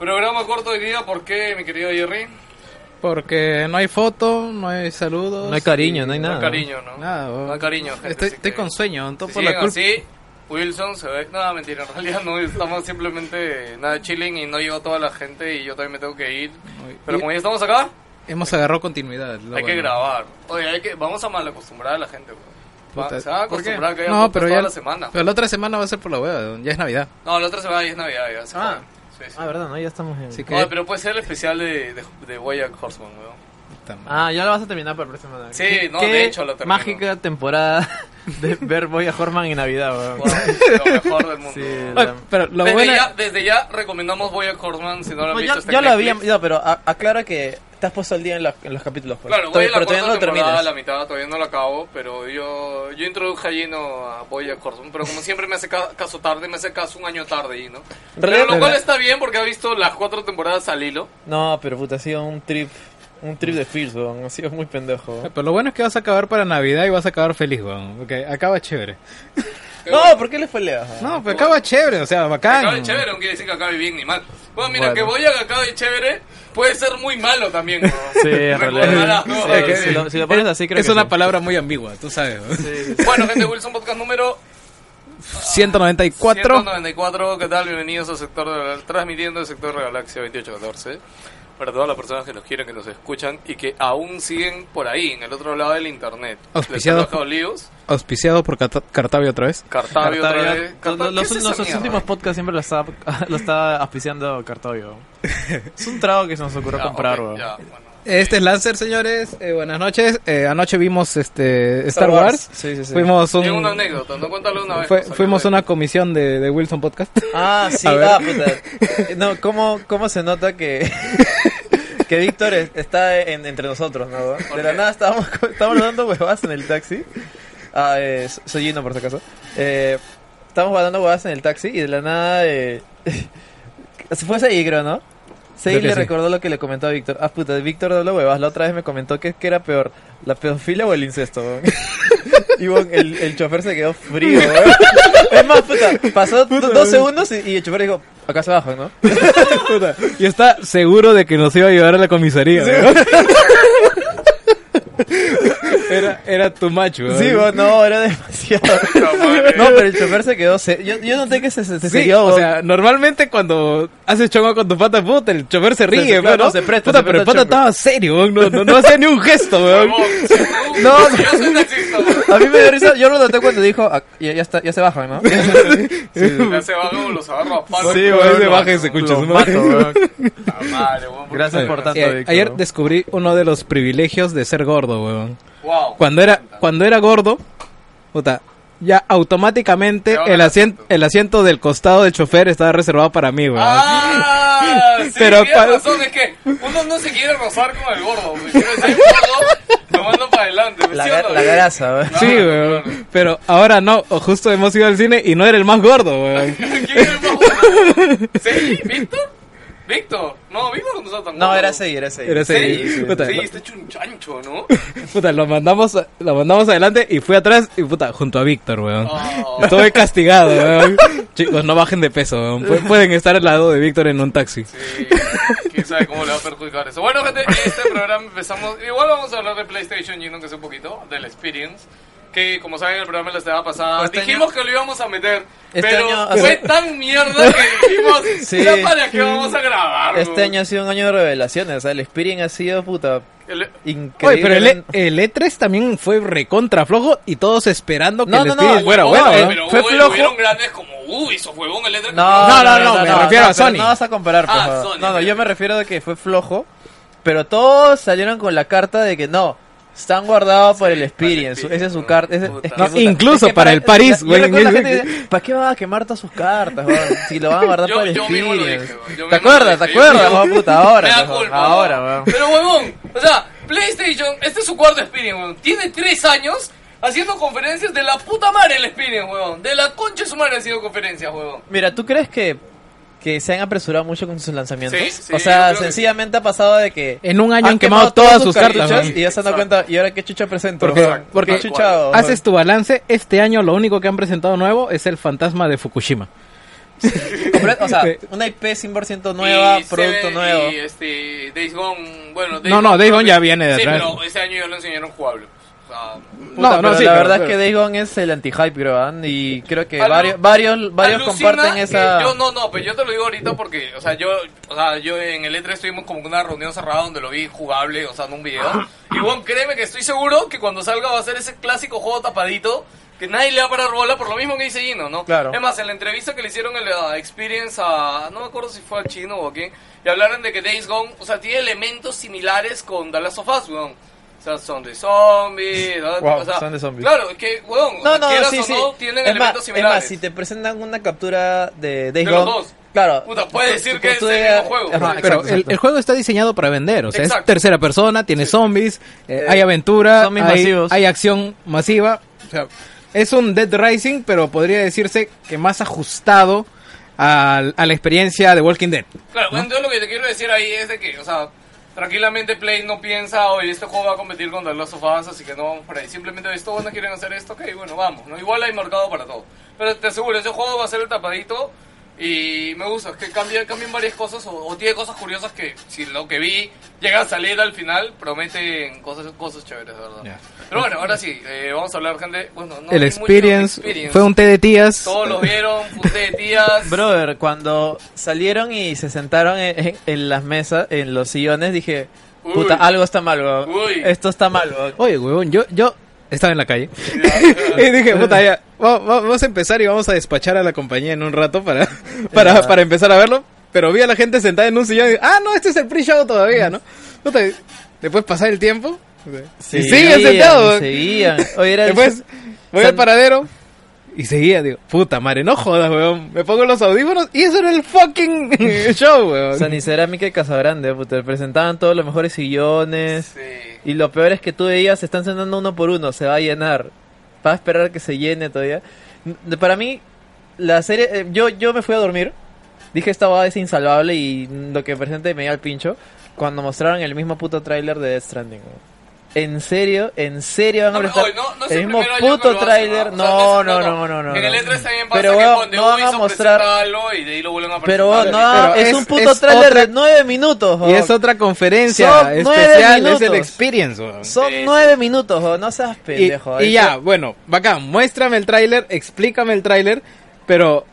Programa corto hoy día, ¿por qué, mi querido Jerry? Porque no hay foto, no hay saludos. No hay cariño, no hay No nada. hay cariño, ¿no? Nada, no hay cariño, gente. Estoy, así estoy que con sueño, todo si por la culpa. así, Wilson se ve... No, mentira, en realidad no, estamos simplemente nada chilling y no llegó toda la gente y yo también me tengo que ir. Pero como ya estamos acá, Hemos agarrado continuidad. hay que bueno. grabar. Oye, hay que, vamos a mal acostumbrar a la gente, weón. Va- Puta, Se va a acostumbrar a que haya No, pero toda ya. la semana. Pero la otra semana va a ser por la hueá, ya es Navidad. No, la otra semana ya es Navidad, ya se Ah. Sí, sí. Ah, verdad, no, ya estamos en... Así que. No, pero puede ser el especial de, de, de Bojack Horseman, weón. Ah, ya lo vas a terminar para la próxima semana. Sí, ¿Qué- no, qué de hecho lo termino. mágica temporada de ver Boy a Horman en Navidad, weón. Wow, lo mejor del mundo. Sí. Oye, pero lo desde, bueno. ya, desde ya recomendamos Bojack Horseman si no lo han No, visto. ya, ya lo había, Netflix. no, pero a- aclara que te has puesto al día en, la- en los capítulos. Pues. Claro, voy Todavía- a la pero todavía no lo terminas. la mitad, todavía no lo acabo, pero yo, yo introduje a Gino a Bojack Horseman, pero como siempre me hace ca- caso tarde, me hace caso un año tarde, Gino. Pero lo cual está bien porque ha visto las cuatro temporadas al hilo. No, pero puta, ha sido un trip, un trip de Fears, weón. Ha sido muy pendejo. Pero lo bueno es que vas a acabar para Navidad y vas a acabar feliz, weón. Porque acaba chévere. No, ¿por qué le fue lejos? No, pero acaba chévere, o sea, bacán. Acabe chévere, no quiere decir que acabe bien ni mal. Bueno, mira, Bueno. que Bojack acabe chévere puede ser muy malo también, ¿no? Sí, en realidad. Es que- si, lo, si lo pones así, creo es que una sí. palabra muy ambigua, tú sabes. Bueno, gente, Wilson Podcast número 194. 194, ¿qué tal? Bienvenidos al sector de la- transmitiendo el sector de Galaxia 2814. Para todas las personas que nos quieren, que nos escuchan y que aún siguen por ahí, en el otro lado del internet. Auspiciado. Auspiciado por Cata- Cartavio otra vez. Cartavio otra Cartavio. vez. Los, Cartavio, los- ¿qué es los- últimos podcasts siempre lo estaba, lo estaba auspiciando Cartavio. Es un trago que se nos ocurrió Ya, comprar, ok, weón. ya, bueno. Este es Lancer, señores. Eh, buenas noches. Eh, anoche vimos este Star, Star Wars. Wars. Sí, sí, sí. Fuimos un, Tengo una anécdota, no cuéntalo una vez. fue- para salir fuimos de- una comisión de, de Wilson Podcast. Ah, sí, ah, puta. No, ¿cómo, cómo se nota que, que Víctor es- está en- entre nosotros, ¿no? De la nada estábamos, estábamos dando huevadas en el taxi. Ah, eh, soy Gino, por si acaso. Eh, estábamos dando huevadas en el taxi y de la nada... Eh, se fue creo, ¿no? Sei le sí. recordó lo que le comentó a Víctor. Ah, puta, Víctor doble huevas. La otra vez me comentó que, que era peor, la pedofilia o el incesto, weón. Y weón, el, el chofer se quedó frío, weón. Es más, puta, pasó do- dos segundos y, y el chofer dijo, acá se baja, ¿no? Puta, y está seguro de que nos iba a llevar a la comisaría. weón. Era, era tu macho. Sí, weón, no, era demasiado. No, pero el chofer se quedó, se- yo, yo noté que se, se, se Sí, siguió, o weón. sea, normalmente cuando haces chongo con tu pata, puta, el chofer se ríe, se- weón, no, ¿no? se presta, Puta, se pero el pata estaba serio, weón, no, no, no hacía ni un gesto, weón. Tú- No, A mí me dio risa, yo lo noté cuando dijo, "Ah, ya, ya, está, ya se bajan, ¿no? ya se bajan los agarro a palos. Sí, weón, weón, se baja y se escucha Lo su mato, madre. weón. Puta madre, weón, ¿por qué Gracias por tanto, Eh, Víctor. ayer descubrí uno de los privilegios de ser gordo, weón. Wow. Cuando era, cuando era gordo, puta, ya automáticamente Te el asiento, asiento. el asiento del costado del chofer estaba reservado para mí, weón. Ah, sí, Pero tienes cua- razón, es que uno no se quiere rozar con el gordo, güey. Quiere ser gordo, tomando para adelante. La, ¿sí no? la grasa, weón. Sí, Claro, weón. claro. Pero ahora no, o justo hemos ido al cine y no era el más gordo, weón. ¿Quién era el más gordo? ¿Sí? ¿Víctor? ¿Víctor? No, Víctor no está tan No, era Sei, era Sei. Era Sei. Sí, sí, Puta, está hecho un chancho, ¿no? Puta, lo mandamos, lo mandamos adelante y fui atrás y puta, junto a Víctor, weón. Oh. Estuve castigado, weón. Chicos, no bajen de peso, weón. Pu- Pueden estar al lado de Víctor en un taxi. Sí, quién sabe cómo le va a perjudicar eso. Bueno, gente, este programa empezamos. Igual vamos a hablar de PlayStation, Gino, que sé un poquito, del Experience. Que como saben, el programa la semana pasada Este dijimos que lo íbamos a meter. Este pero año- fue tan mierda que dijimos, Sí. ¿ya para qué vamos a grabar? Este año ha sido un año de revelaciones, o sea, el Experience ha sido, puta, El- increíble. Oye, pero el, E- el E3 también fue recontra flojo y todos esperando que No, el no, no, Spirit fuera bueno, ¿no? pero Fue hubo- flojo. hubieron grandes como, huevón el E3. No, No, no, no, me refiero a Sony. No vas a comparar, por Ah, favor. Sony, No, no, yo me refiero a que fue flojo, pero todos salieron con la carta de que no. Están guardados por el experience, esa es su carta. es que, No, incluso es que para el París, yo güey. ¿Para qué van a quemar todas sus cartas, weón? Si lo van a guardar Yo- para el yo experience. dije, yo ¿Te acuerdas? ¿Te yo acuerdas? puta, ahora, Me da culpa, ahora. Pero huevón, o sea, PlayStation, este es su cuarto Experience, weón. Tiene tres años haciendo conferencias de la puta madre el Experience, weón. De la concha de su madre haciendo conferencias, weón. Mira, ¿tú crees que, que se han apresurado mucho con sus lanzamientos? Sí, sí, o sea, creo que sencillamente ha pasado de que En un año han han quemado todas sus cartas, cartuchos weón. y ya se han dado cuenta, ¿y ahora qué chucha presento? Porque- weón? porque ¿Qué chucha hago, Haces tu balance, este año lo único que han presentado nuevo es el fantasma de Fukushima. O sea, una IP 100% nueva, Y producto Seven- nuevo. Y este, Days Gone, bueno, No, no, Days Gone ya viene de sí, atrás. pero ese año ya lo enseñaron jugable. Puta, No, no, pero sí, la verdad pero- es que Days Gone es el anti-hype, creo, ¿ah? y creo que Alu- varios, varios, varios comparten esa... Yo no, no, pero yo te lo digo ahorita porque, o sea, yo, o sea, yo en el E3 estuvimos como una reunión cerrada donde lo vi jugable, o sea, en un video. Y bueno, créeme que estoy seguro que cuando salga va a ser ese clásico juego tapadito que nadie le va a parar bola por lo mismo que dice Gino, ¿no? Claro. Es más, en la entrevista que le hicieron en la Experience a, no me acuerdo si fue al chino o a quién, y hablaron de que Days Gone, o sea, tiene elementos similares con The Last of Us, weón. O sea, son de zombies, ¿no? Wow, o sea, son de zombies. Claro, es que, weón, No, no, quieras sí, o sí. no, tienen es, más, elementos es similares. más, si te presentan una captura de Days De los Gone... dos. Claro. Puta, puede decir que es el mismo juego. Ajá, Pero exacto, el, juego está diseñado para vender, o sea, Exacto. es tercera persona, tiene zombies, eh, Eh, hay aventura, zombies hay, masivos. hay acción masiva. O sea, es un Dead Rising, pero podría decirse que más ajustado al- a, la experiencia de Walking Dead. Claro, bueno, entonces lo que te quiero decir ahí es de que, o sea, tranquilamente Play no piensa, oye, este juego va a competir con The Last of así que no vamos por ahí. Simplemente esto, bueno, quieren hacer esto, ok, bueno, vamos, ¿no? Igual hay mercado para todo. Pero te aseguro, ese juego va a ser el tapadito y me gusta, es que cambia, cambian varias cosas o, o tiene cosas curiosas que, si lo que vi llega a salir al final, prometen cosas, cosas chéveres, verdad. Ya. Pero bueno, ahora sí, eh, vamos a hablar, gente, bueno, no el hay mucho experience, experience. fue un té de tías. Todos lo vieron, fue de tías. Brother, cuando salieron y se sentaron en, en- en las mesas, en los sillones, dije, Uy. puta, algo está mal, weón. Uy. Esto está mal, weón. Oye, huevón, yo, yo estaba en la calle. y dije, puta, ya, va- va- vamos a empezar y vamos a despachar a la compañía en un rato para, para, para empezar a verlo. Pero vi a la gente sentada en un sillón y ah, no, este es el pre-show todavía, ¿no? Puta, después pasar el tiempo. Y siguen sentados. Seguían. Oye, era el- Después voy San- al paradero y seguía, digo, puta madre, no jodas, weón. Me pongo los audífonos y eso era el fucking show, weón. San y Cerámica y Casagrande, puta. Presentaban todos los mejores sillones. Sí. Y lo peor es que tú veías, se están sentando uno por uno, se va a llenar. Va a esperar que se llene todavía. Para mí, la serie, eh, yo, yo me fui a dormir. Dije esta boda es insalvable y lo que presente me dio al pincho. Cuando mostraron el mismo puto tráiler de Death Stranding. weón. ¿En serio? ¿En serio van a No, presentar oye, no, no es el mismo que puto tráiler? ¿no? O sea, No, no, no, no, no. En el no. E3 también pasa Pero que no van a mostrar... algo y de ahí lo vuelven a Pero no, Pero es, es- un puto tráiler otra- de nueve minutos. Y es otra conferencia especial, es el experience. Son nueve minutos, no seas pendejo. y ya, bueno, bacán, muéstrame el tráiler, explícame el tráiler, pero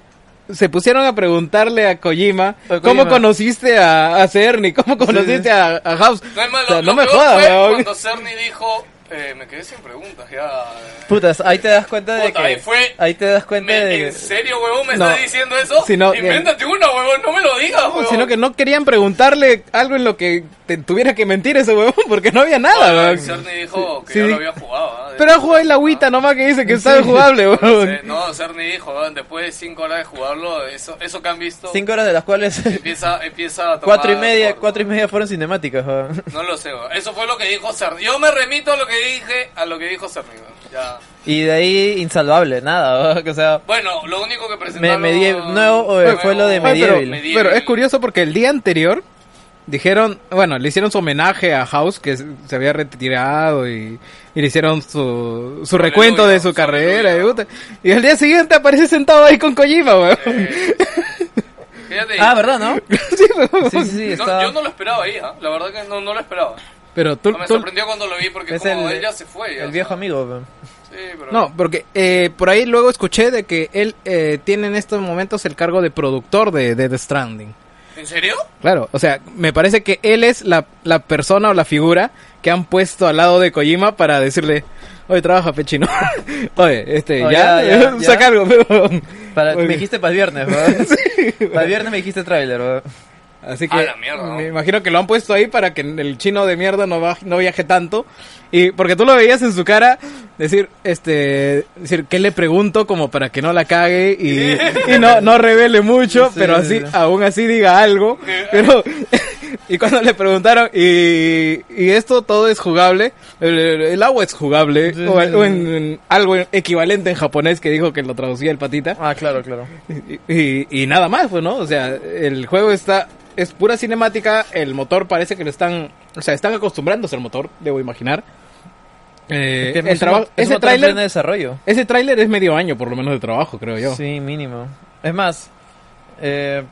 se pusieron a preguntarle a Kojima. ¿cómo conociste a, a Cerny? ¿Cómo conociste a, a House? No O sea, lo no me jodas, cuando Cerny dijo, eh, me quedé sin preguntas, ya... eh. Putas, ahí te das cuenta de Puta, que... ahí fue- ahí te das cuenta Me- de que... ¿En serio, huevón, me No. estás diciendo eso? Si no, Invéntate una, huevón, no me lo digas, huevón. sino que no querían preguntarle algo en lo que te tuviera que mentir ese huevón, porque no había nada, Ah, weón. Cerny dijo que Sí, ya sí. lo había jugado. ¿ah? Pero ha jugado en la agüita nomás que dice que está jugable, sé, no, Cerny dijo, huevón, después de 5 horas de jugarlo, eso, eso que han visto, Cinco horas de las cuales... empieza, empieza a tomar cuatro y media, cuatro y media fueron cinemáticas, weón. No lo sé, weón. Eso fue lo que dijo Cerny. Yo me remito a lo que dije, a lo que dijo Cerny. Ya. Y de ahí, insalvable, nada, weón, O sea... Bueno, lo único que presentaron... Me- medie- nuevo, eh, fue lo de Oye, pero, Medieval. pero es curioso porque el día anterior dijeron, bueno, le hicieron su homenaje a House que se había retirado y, y le hicieron su, su recuento de su carrera. Y, al día siguiente aparece sentado ahí con Kojima, weón. Eh, Ah, ¿verdad, no? Sí. Sí, sí, no, está... yo no lo esperaba ahí, ¿ah? la verdad que no, no lo esperaba. Pero tú, No, me tú- sorprendió cuando lo vi porque Es como el- él ya se fue. ya, El viejo sea, amigo. Sí, pero... No, porque eh, por ahí luego escuché de que él eh, tiene en estos momentos el cargo de productor de Dead Stranding. ¿En serio? Claro, o sea, me parece que él es la, la persona o la figura que han puesto al lado de Kojima para decirle, oye, trabaja pechino. oye, este, Oh, ya, ya, ya, ya. saca algo, pero... Para, me dijiste para el viernes, weón. Para el viernes me dijiste tráiler, weón. Así que mierda, ¿no? me imagino que lo han puesto ahí para que el chino de mierda no, va- no viaje tanto. Y porque tú lo veías en su cara decir, este, decir, ¿qué le pregunto como para que no la cague y, y no, no revele mucho, Sí, pero sí, así, sí. aún así diga algo. Pero, y cuando le preguntaron, y, y esto todo es jugable, el, agua es jugable, Sí, o, sí, o sí. en, en algo equivalente en japonés que dijo que lo traducía el patita. Ah, claro, claro. Y, y- y nada más, pues, ¿no? O sea, el juego está... Es pura cinemática, el motor parece que lo están... O sea, están acostumbrándose al motor, debo imaginar. Eh, Es que el trabajo, es ese tráiler desarrollo. ese tráiler es medio año por lo menos de trabajo, creo yo. Sí, mínimo. Es más, eh,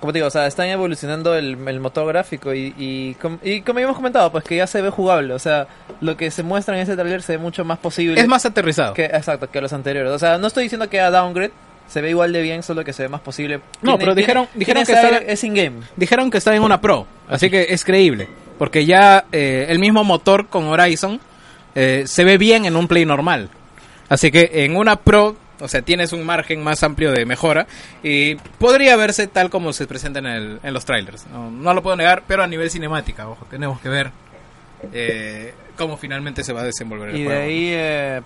como te digo, o sea, están evolucionando el, el motor gráfico y, y, com- y como habíamos comentado, pues que ya se ve jugable. O sea, lo que se muestra en ese trailer se ve mucho más posible. Es más aterrizado. que, exacto, que los anteriores. O sea, no estoy diciendo que a downgrade se ve igual de bien, solo que se ve más posible. No, pero dijeron- dijeron que está- es in-game. Dijeron que está en una Pro, así que es creíble. Porque ya eh, el mismo motor con Horizon eh, se ve bien en un Play normal. Así que en una Pro, o sea, tienes un margen más amplio de mejora y podría verse tal como se presenta en, el- en los trailers. No, no lo puedo negar, pero a nivel cinemática, ojo, tenemos que ver eh, cómo finalmente se va a desenvolver el Y de juego. ahí, eh,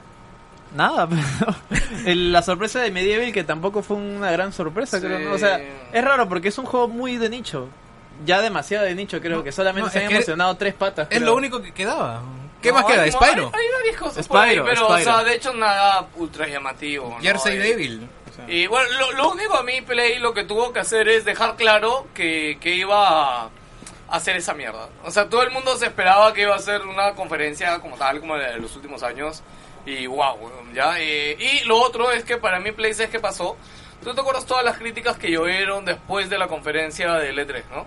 nada, pero el- la sorpresa de Medieval que tampoco fue una gran sorpresa, Sí. creo. ¿no? O sea, es raro porque es un juego muy de nicho. Ya demasiado de nicho, creo No, que solamente no, se han emocionado tres patas. Es creo. lo único que quedaba. ¿Qué No, más queda? Spyro. Hay, hay varias cosas por ahí, Spyro, pero, o sea, de hecho, nada ultra llamativo. Jersey Y- Devil. O sea, Y bueno, lo, lo único a mí Play lo que tuvo que hacer es dejar claro que, que iba a hacer esa mierda. O sea, todo el mundo se esperaba que iba a ser una conferencia como tal, como la de los últimos años. Y wow, ya. eh, y lo otro es que para mí Play, ¿sabes qué pasó? ¿Tú te acuerdas todas las críticas que llovieron después de la conferencia del E3, no?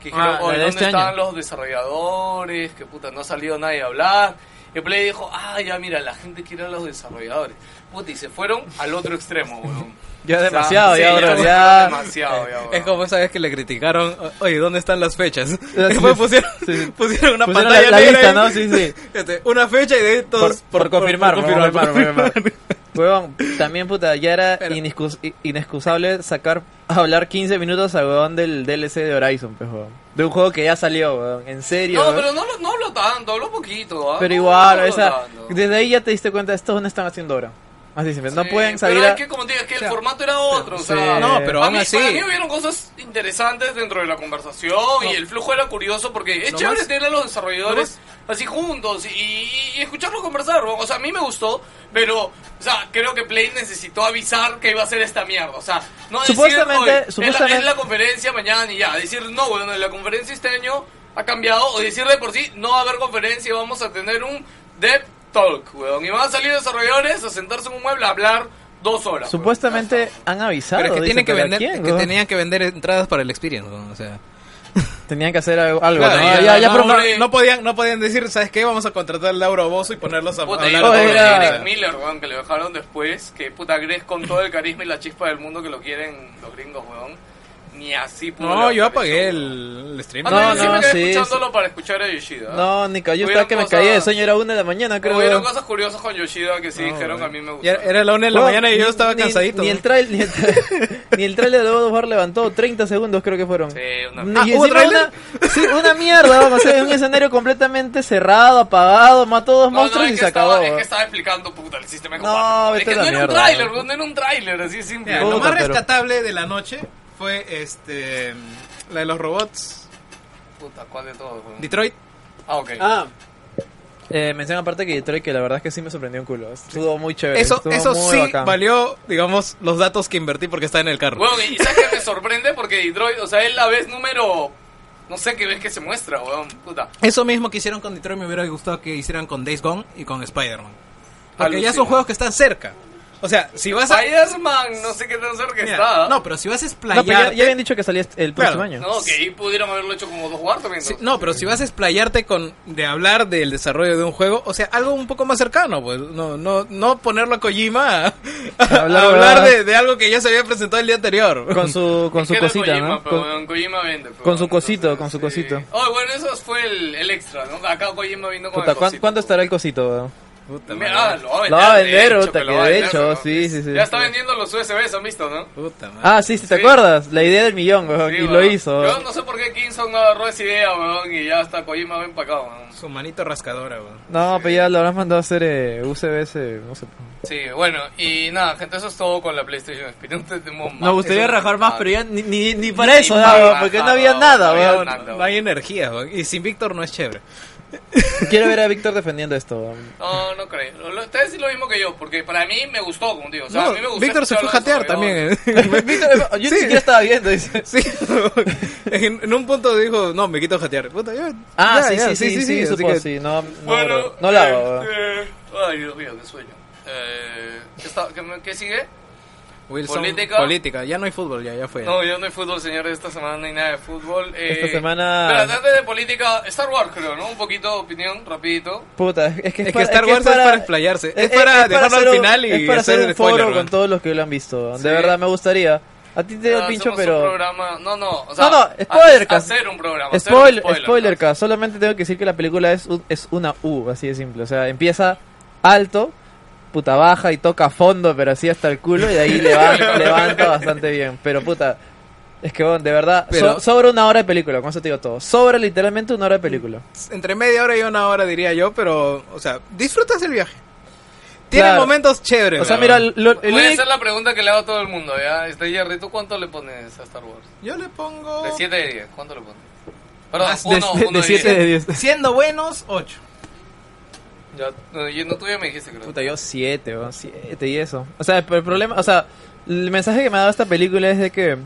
Que dijeron, Ah, la "Oye, de ¿dónde este están año". los desarrolladores? Que puta, no ha salido nadie a hablar. Y Play dijo, ah, ya mira, la gente quiere a los desarrolladores. Puta, y se fueron al otro extremo, weón. Ya O sea, demasiado, sí, ya, bro, ya. demasiado, ya, Es weón. como esa vez que le criticaron, "O- oye, ¿dónde están las fechas? Después pusieron, Sí, sí. pusieron una Pusieron pantalla la- la lista, ahí. ¿no? Sí, sí. Este, una fecha y de ahí Por, todos... por confirmar, por confirmar, confirmar, por por confirmar. Huevón, también puta, ya era Pero- inexcus- i- inexcusable sacar a hablar 15 minutos a huevón del DLC de Horizon, pues, huevón. De un juego que ya salió, huevón. En serio. No, huevón. pero no, lo- no hablo tanto, hablo poquito. ¿ah? Pero igual, no esa, tanto. desde ahí ya te diste cuenta, estos no están haciendo ahora. Así simple, no Sí, pueden salir pero a... es que como te digo, es que O sea, el formato era otro, o sí. sea... No, pero a mí, así... Para mí hubieron cosas interesantes dentro de la conversación y el flujo era curioso porque es chévere más- tener a los desarrolladores así juntos y, y- escucharlos conversar. ¿no? O sea, a mí me gustó, pero, o sea, creo que Play necesitó avisar que iba a ser esta mierda. O sea, no decir, Supuestamente- "Oye, es la- supuestamente- Es, la, conferencia mañana y ya. Decir, no, bueno, la conferencia este año ha cambiado. O decir de por sí, no va a haber conferencia, vamos a tener un Dev Talk, weón. Y van a salir desarrolladores a sentarse en un mueble a hablar dos horas. weón. Supuestamente han avisado. Pero es que tienen que ¿pero a vender, quién, que tenían que vender entradas para el experience, ¿no? o sea... Tenían que hacer algo. Claro, ¿no? ya, Ya- ya no, no, podían, no podían decir, ¿sabes qué? Vamos a contratar a Laura Bozo y ponerlos a Puta, hablar. Oh, el de- Eric Miller, weón, que le dejaron después, que puta Greg con todo el carisma y la chispa del mundo que lo quieren los gringos, weón. Ni así pudo No, yo apagué el, el stream. weón. No, Ah, yo sí no, me quedé sí, escuchándolo para escuchar a Yoshida. No, ni cayó, estaba que me caía de sueño, era una de la mañana, creo. Hubieron cosas curiosas con Yoshida que sí dijeron que a mí me gustaron. era la una de la Weón, mañana y yo ni- estaba ni- cansadito. Ni, ¿no? el trail, ni, el tra- ni el trailer de God of War levantó 30 segundos, creo que fueron. Sí, una- Ni- Ah. Una, sí, una mierda, vamos, o sea, un escenario completamente cerrado, apagado, mató dos No, no, monstruos es y se estaba, acabó. Es que estaba explicando, puta, el sistema de No, combate. vete es que no la era un mierda, weón, no era un tráiler, así simple. Lo más rescatable de la noche fue este la de los robots Puta, ¿cuál de todos? Detroit. Ah, ok. Ah. Eh, mención aparte que Detroit, que la verdad es que sí me sorprendió un culo. Estuvo muy chévere. Eso, estuvo eso muy sí bacán. valió, digamos, los datos que invertí porque está en el carro. Weón, y ¿sabes qué me sorprende? Porque Detroit, o sea, es la vez número... No sé qué vez que se muestra, weón, puta. Eso mismo que hicieron con Detroit me hubiera gustado que hicieran con Days Gone y con Spider-Man. Porque ya Alucina. son juegos que están cerca. O sea, si vas a... Spider-Man, no sé qué tan cerca Mira, está. no, pero si vas a No, pero ya, explayarte... ya habían dicho que salía el próximo Claro. año. No, que ahí pudieron haberlo hecho como dos también. Sí, no, pero si vas a explayarte con de hablar del desarrollo de un juego, o sea, algo un poco más cercano, pues no no no ponerlo a Kojima a, a Hablar hablar huevadas. de, de algo que ya se había presentado el día anterior. Con su, con su cosita, Kojima, ¿no? Pero, Con- Kojima vende. pero, con su cosito, entonces, con su sí. cosito. Oh, bueno, eso fue el, el extra, ¿no? Acá Kojima vino con Puta, el ¿cuán- cosito. ¿Cuánto estará el cosito? weón? Puta madre. ah, lo va a vender. Lo va a de vender, hecho, puta, que lo de hecho, ¿no? sí, sí, sí. Ya está vendiendo los USBs, ¿han visto, no? Puta madre. Ah, sí, sí, ¿te Sí, acuerdas? La idea del millón, weón, Sí, y lo weón. hizo. Yo no sé por qué Kingston no agarró esa idea, weón, y ya está Kojima ven para acá, weón. Su manito rascadora, weón. No, pero ya lo habrás mandado a hacer eh, UCBs, eh, no sé. Sí, bueno, y nada, gente, eso es todo con la PlayStation Experience. No. Nos gustaría rajar más, pero ya ni, ni, ni para Ni eso rajar, porque no había nada, no había weón. nada. No hay energía, weón. Y sin Víctor no es chévere. Quiero ver a Víctor defendiendo esto. No, no creo. Lo- Ustedes sí lo mismo que yo, porque para mí me gustó, como digo. O sea, No, a mí me gustó Víctor se fue a jatear también. eh. Víctor, yo ni siquiera estaba viendo, dice. Sí, en, en un punto dijo, no, me quito a jatear. Puta, ya, Ah, ya, sí, ya, sí, sí, sí, sí, supo, que- sí, no, no, Bueno, bro, no la hago, weón. este, Ay, Dios mío, qué sueño. Eh, ¿qué, está- qué me- qué sigue? Wilson, Política. política. Ya no hay fútbol, ya, ya fue. No, yo no hay fútbol, señores. Esta semana no hay nada de fútbol. Eh, Esta semana- Pero antes de política, Star Wars, creo, ¿no? Un poquito de opinión, rapidito. Puta, es que, Es que Star Wars es para explayarse. Es para dejarlo al hacer un- final y Es para hacer hacer un foro spoiler, con todos los que lo han visto. Sí. De verdad, me gustaría. A ti te dio Ah, el pincho, hacemos un pero... programa... No, no, o sea... No, no, ha- spoilercast. Hacer un programa. hacer Spoil, un spoiler, spoiler ¿no? cast. Solamente tengo que decir que la película es, un- es una U, así de simple. O sea, empieza alto, puta baja y toca a fondo, pero así hasta el culo y de ahí levanta, levanta bastante bien. Pero puta, es que bueno, de verdad, Pero- so- sobra una hora de película, con eso te digo todo. Sobra literalmente una hora de película. Entre media hora y una hora diría yo, pero, o sea, disfrutas el viaje. Tiene Claro. momentos chéveres. O sea, mira, lo- el Voy a hacer la pregunta que le hago a todo el mundo, ¿ya? Este, Jerry, ¿tú cuánto le pones a Star Wars? yo le pongo... De 7 de 10, ¿cuánto le pones? Perdón, Más de- uno, de- uno de 7 de 10. Siendo buenos, 8. Ya, no, tú ya me dijiste, creo. Puta, yo 7, 7 y eso. O sea, el problema, o sea, el mensaje que me ha dado esta película es de que,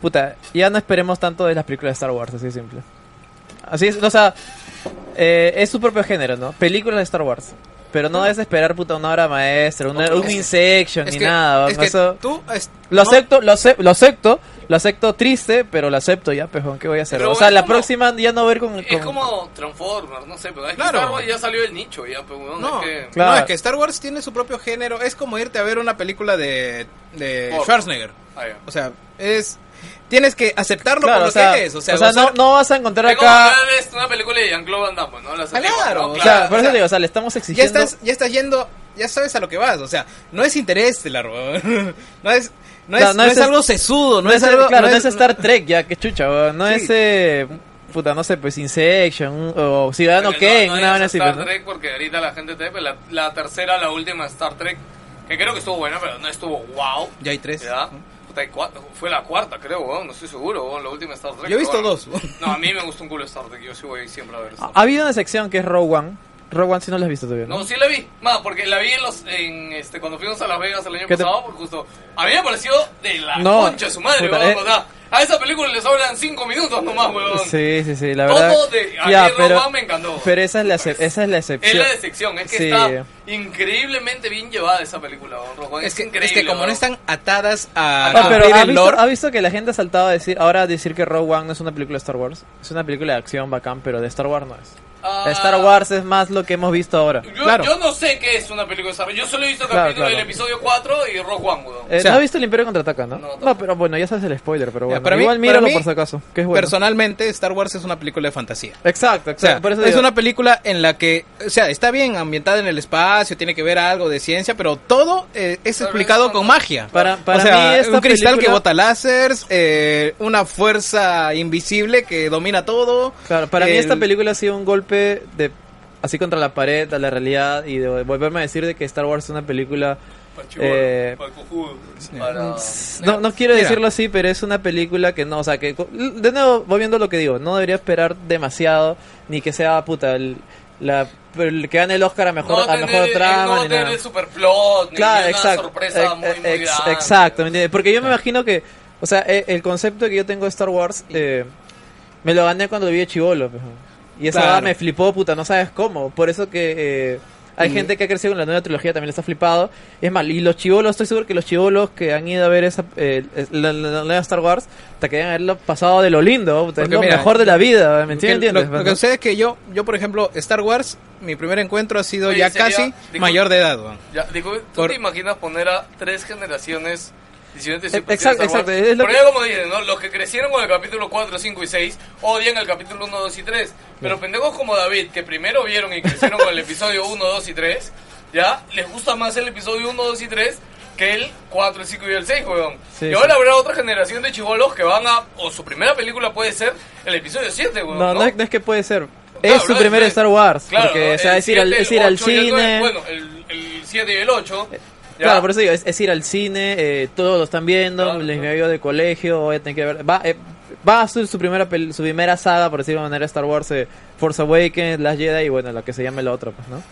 puta, ya no esperemos tanto de las películas de Star Wars, así de simple. Así es, o sea, eh, es su propio género, ¿no? Películas de Star Wars. Pero no debes esperar, puta, una obra maestra, una, un Inception, Es ni que, nada. es que eso, tú... es- lo no- acepto, lo, acep- lo acepto, lo acepto triste, pero lo acepto ya, pejón, ¿qué voy a hacer? Pero o sea, es la como- próxima ya no ver con... Es con- como Transformers, no sé, pero es que Claro. Star Wars ya salió del nicho, ya, pero weón, No, es que... Claro. no, es que Star Wars tiene su propio género. Es como irte a ver una película de, de. Schwarzenegger. Ah, ya. O sea, es... Tienes que aceptarlo Claro, por lo o sea, que es. O sea, o sea, no, no vas a encontrar Es como acá... este, una película de Jean-Claude Van Damme, ¿no? Claro, ¿no? o sea, Claro, por o eso sea, te digo, o sea, le estamos ya exigiendo... estás, ya estás yendo, ya sabes a lo que vas, o sea, no es Interestelar, weón. no es, no es, No, no no es es, es- algo sesudo, no, no es, es, algo, claro, no es, Star Trek ya, que chucha, weón. no Sí. es eh, puta, no sé, pues Insection o Ciudadano Kane, no- no una es vaina así, Star pues, ¿no? Trek porque ahorita la gente te ve la, la tercera, la última Star Trek, que creo que estuvo buena, pero no estuvo wow. Ya hay tres. ¿Ya? Puta, hay cuatro- fue la cuarta, creo, weón, no estoy seguro, weón, la última Star Trek. Yo he visto pero dos. No, a mí me gusta un culo Star Trek, yo sí voy siempre a ver Star Ha Trek. habido una sección que es Rogue One. Rogue One si no la has visto todavía, ¿no? No, sí la vi, más porque la vi en los, en, este, cuando fuimos a Las Vegas el año ¿Qué te- pasado, porque justo, a mí me pareció de la No, concha de su madre, puta, weón, eh. o sea, a esa película le sobran cinco minutos nomás, weón. Sí, sí, sí, la Todo verdad. de- a mí ya, Rogue pero, One me encantó. pero esa es la, esa es la Es excepción. la decepción, es que Sí. está increíblemente bien llevada esa película, weón, Rogue One, Es que, increíble, es que como no weón. están atadas a, No, No, a pero ¿ha visto, ha visto que la gente ha saltado a decir, ahora a decir que Rogue One no es una película de Star Wars? Es una película de acción bacán, pero de Star Wars no es. Ah, Star Wars es más lo que hemos visto ahora. Yo, Claro. yo no sé qué es una película de Star Wars. Yo solo he visto el Claro, capítulo claro. del episodio 4 y Rogue One, weón. Eh, O sea- ¿No has visto el Imperio Contraataca, no? No, pero bueno, ya sabes el spoiler, pero Ya, bueno. mí- Igual para míralo mí, por si acaso, que es bueno. personalmente Star Wars es una película de fantasía. Exacto, O exacto. sea, por eso es digo- una película en la que, o sea, está bien ambientada en el espacio, tiene que ver algo de ciencia, pero todo eh, es Pero explicado con no- magia. Para- para o sea, mí esta un cristal que película- bota láseres, eh, una fuerza invisible que domina todo. Claro, para mí esta película ha sido un golpe de así contra la pared, a la realidad y de volverme a decir de que Star Wars es una película Para el chibolo, Eh, para para- no, no quiero Mira. decirlo así, pero es una película que no, o sea, que de nuevo voy viendo lo que digo, no debería esperar demasiado ni que sea puta el, la el que gane el Oscar a mejor no a tener, mejor trama no ni tener nada. el superplot, ni Claro, una exacto. sorpresa ex- muy, muy ex- grande. exacto, ¿me entiendes? Porque yo me imagino que, o sea, e- el concepto que yo tengo de Star Wars, eh, me lo gané cuando lo vi de chivolo. pues. Y esa Claro. me flipó, puta, no sabes cómo. Por eso que eh, hay gente que ha crecido con la nueva trilogía, también le está flipado. Es mal, y los chivolos, estoy seguro que los chivolos que han ido a ver esa eh, la, la- la nueva Star Wars, hasta que haberlo pasado de lo lindo, puta, es lo mira, mejor de la vida, ¿me entiendes? Lo, lo que sucede es que yo, yo por ejemplo, Star Wars, mi primer encuentro ha sido Oye, ya casi mayor de edad. Ya, digo, ¿tú Por- te imaginas poner a tres generaciones Eh, exacto, exacto, es lo Pero que- ya como dicen, ¿no? Los que crecieron con el capítulo 4, 5 y 6 odian el capítulo 1, 2 y 3. Pero pendejos como David, que primero vieron y crecieron con el episodio 1, 2 y 3, ya les gusta más el episodio 1, 2 y 3 que el 4, el 5 y el 6, weón. Sí, y ahora sí. habrá otra generación de chivolos que van a, o su primera película puede ser el episodio 7, weón. No, ¿no? no es, que puede ser. Claro, es su primer Star Wars. Claro, porque, o sea, es ir al, 7, es ir al 8 y el nueve, cine. bueno, el, el 7 y el 8. Ya. Claro, por eso digo, es, es ir al cine, eh, todos lo están viendo, Claro, les claro. veo de colegio, voy a tener que ver. Va, eh, va a ser su primera, pel- su primera saga, por decirlo de manera, Star Wars, eh, Force Awakens, Last Jedi y bueno, lo que se llame la otra, pues, ¿no?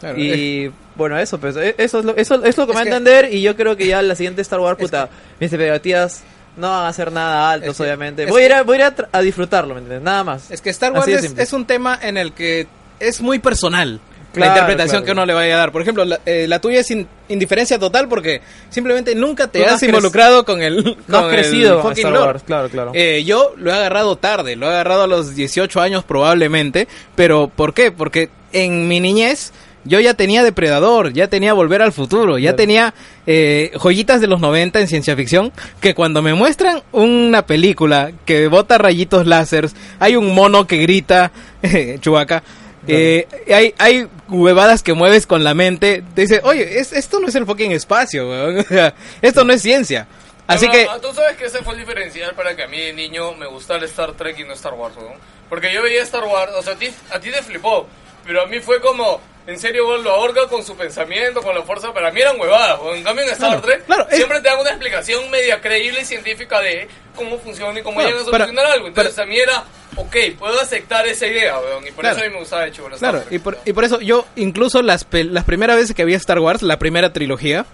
Claro, Y bueno, eso, pues, eh, eso es lo, eso, es lo que me va a que- entender y yo creo que ya la siguiente Star Wars, puta, mis expectativas no van a ser nada altos, que- obviamente. Voy a ir, que- a, voy a, ir a, disfrutarlo, ¿me entiendes? Nada más. Es que Star Wars es un tema en el que es muy personal. La interpretación claro. que uno le vaya a dar. Por ejemplo, la, eh, la tuya es in- indiferencia total porque simplemente nunca te no has has involucrado con el No con has crecido el con fucking Star. Wars, claro, claro. Eh, yo lo he agarrado tarde, lo he agarrado a los 18 años probablemente, pero ¿por qué? Porque en mi niñez yo ya tenía Depredador, ya tenía Volver al Futuro, ya Claro. tenía eh, joyitas de los 90 en ciencia ficción, que cuando me muestran una película que bota rayitos láseres, hay un mono que grita, Chubaca, eh, hay, hay huevadas que mueves con la mente, te dice, oye, es- esto no es el fucking espacio, weón. esto no es ciencia. Así Pero, que... ah, Tú sabes que ese fue el diferencial para que a mí de niño me gustara Star Trek y no Star Wars, ¿no? Porque yo veía Star Wars, o sea, a ti, a ti te flipó, pero a mí fue como, en serio, weón, lo ahorca con su pensamiento, con la fuerza, para mí eran huevadas, weón. En cambio en Star Trek claro, siempre te dan una explicación media creíble y científica de cómo funciona y cómo Claro, llegan a para- solucionar algo. Entonces para- a mí era, ok, puedo aceptar esa idea, weón, y por Claro. eso a mí me gustaba de hecho Star Claro, Trek. y por, y por eso yo, incluso las, las primeras veces que vi Star Wars, la primera trilogía,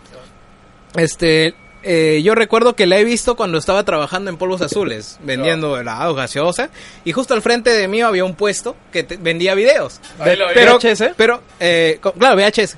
este, eh, yo recuerdo que la he visto cuando estaba trabajando en Polvos Azules, vendiendo helado, gaseosa, y justo al frente de mí había un puesto que te- vendía videos. Ahí lo vi. Pero, VHS? pero eh, co- claro, VHS.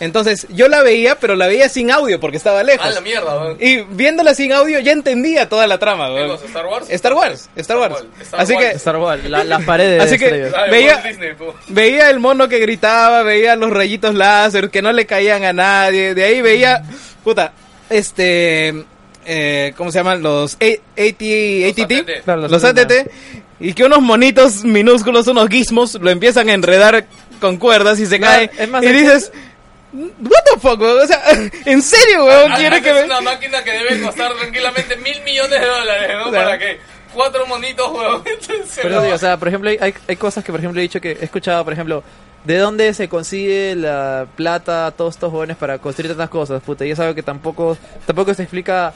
Entonces, yo la veía, pero la veía sin audio porque estaba lejos. Ah, la mierda, weón. Y viéndola sin audio ya entendía toda la trama, ¿Qué weón. cosa, ¿Star Wars? Star Wars, Star Wars. Star Así Wars. que Star Wars, la- las paredes Así que- estrellas. Ah, de veía- Walt Disney, po. veía el mono que gritaba, veía los rayitos láser que no le caían a nadie, de ahí veía, puta, este, eh, ¿cómo se llaman? Los AT, ATT, los los ATT. ATT, y que unos monitos minúsculos, unos gizmos, lo empiezan a enredar con cuerdas y se Claro, cae, es más, y dices... What the fuck, weón? O sea, ¿en serio, weón? Ah, ¿Quiere esa que es me... una máquina que debe costar tranquilamente mil millones de dólares, ¿no? O sea, Para que cuatro monitos, weón. Pero digo, o sea, por ejemplo, hay, hay cosas que, por ejemplo, he dicho que he escuchado, por ejemplo, ¿de dónde se consigue la plata, todos estos jóvenes para construir tantas cosas? Puta, y es algo que tampoco, tampoco se explica,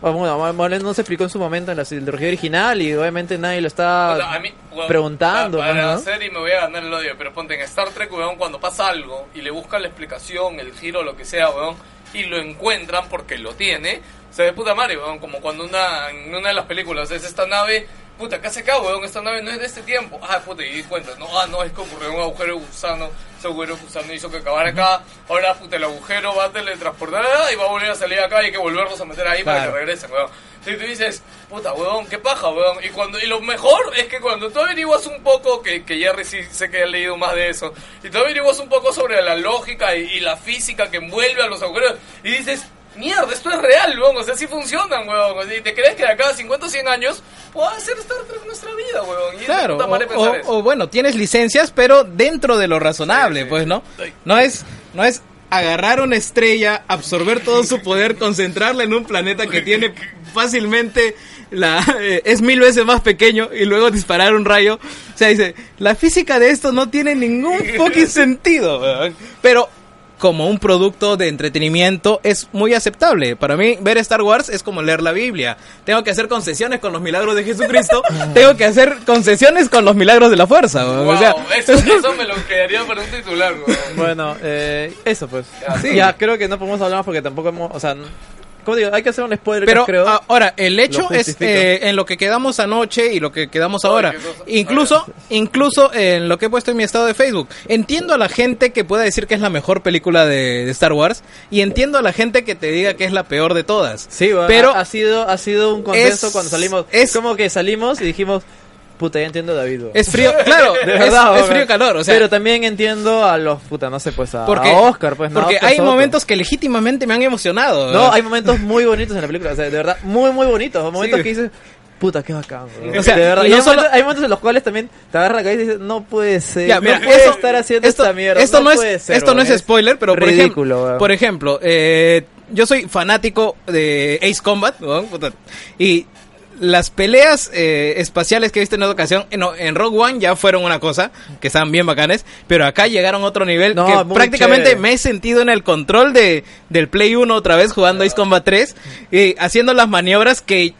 bueno, bueno, no se explicó en su momento en la trilogía original y obviamente nadie lo está O sea, a mí, weón, preguntando, Para, para ¿no? hacer y me voy a ganar el odio, pero ponte en Star Trek, weón, cuando pasa algo y le buscan la explicación, el giro, lo que sea, weón, y lo encuentran porque lo tiene, se ve puta madre, weón, como cuando una, en una de las películas es esta nave, puta, ¿qué hace acá, weón? Esta nave no es de este tiempo. Ah, puta, y di cuenta, no, ah, no, es que ocurrió un agujero gusano, ese agujero gusano hizo que acabara acá, ahora, puta, el agujero va a teletransportar y va a volver a salir acá y hay que volverlos a meter ahí para Claro. que regresen, weón. Y tú dices, puta, weón, qué paja, weón. Y, cuando, y lo mejor es que cuando tú averiguas un poco, que, que Jerry sí sé que ha leído más de eso, y tú averiguas un poco sobre la lógica y, y la física que envuelve a los agujeros, y dices, mierda, esto es real, weón, o sea, sí funcionan, weón. Y te crees que de acá a 50 o 100 años pueda ser Star Trek nuestra vida, weón. Y Claro, o, o- o bueno, tienes licencias, pero dentro de lo razonable, Sí, sí. pues, ¿no? No es, no es agarrar una estrella, absorber todo su poder, concentrarla en un planeta que tiene fácilmente la eh, es mil veces más pequeño y luego disparar un rayo. O sea, dice, la física de esto no tiene ningún fucking sentido, weón. pero como un producto de entretenimiento es muy aceptable. Para mí, ver Star Wars es como leer la Biblia. Tengo que hacer concesiones con los milagros de Jesucristo. tengo que hacer concesiones con los milagros de la fuerza. weón. Wow, o sea, eso, eso me lo quedaría para un titular. Bueno, eh, eso pues. Ya, sí. Ya, creo que no podemos hablar más porque tampoco hemos, o sea, como digo, hay que hacer un spoiler, Pero creo. ahora, el hecho Lo es eh, en lo que quedamos anoche y lo que quedamos Ay, ahora. Incluso, incluso en lo que he puesto en mi estado de Facebook. Entiendo a la gente que pueda decir que es la mejor película de, de Star Wars y entiendo a la gente que te diga que es la peor de todas. Sí, bueno, pero ha, ha sido ha sido un consenso es- cuando salimos. Es como que salimos y dijimos, puta, ya entiendo a David. weón". es frío, claro, de es- verdad, es, weón. frío calor, o sea, pero también entiendo a los puta, no sé, pues a, porque, a Oscar, pues no, porque Oscar hay Soto. momentos que legítimamente me han emocionado. No, hay momentos muy bonitos en la película, o sea, de verdad, muy muy bonitos, momentos Sí. que dices Puta, qué bacán. weón. O sea, de verdad. y Y no hay, solo- momentos, hay momentos en los cuales también te agarra la cabeza y dices, no puede ser. Ya, mira, no puede esto- estar haciendo esto, esta mierda. esto no, puede es, ser, esto no es spoiler, pero por ridículo, ejemplo, por ejemplo eh, yo soy fanático de Ace Combat, puta, y las peleas eh, espaciales que he visto en otra ocasión, en, en Rogue One ya fueron una cosa, que estaban bien bacanes, pero acá llegaron a otro nivel No, que prácticamente chévere. me he sentido en el control de, del Play 1 otra vez jugando Ace Combat 3 y haciendo las maniobras que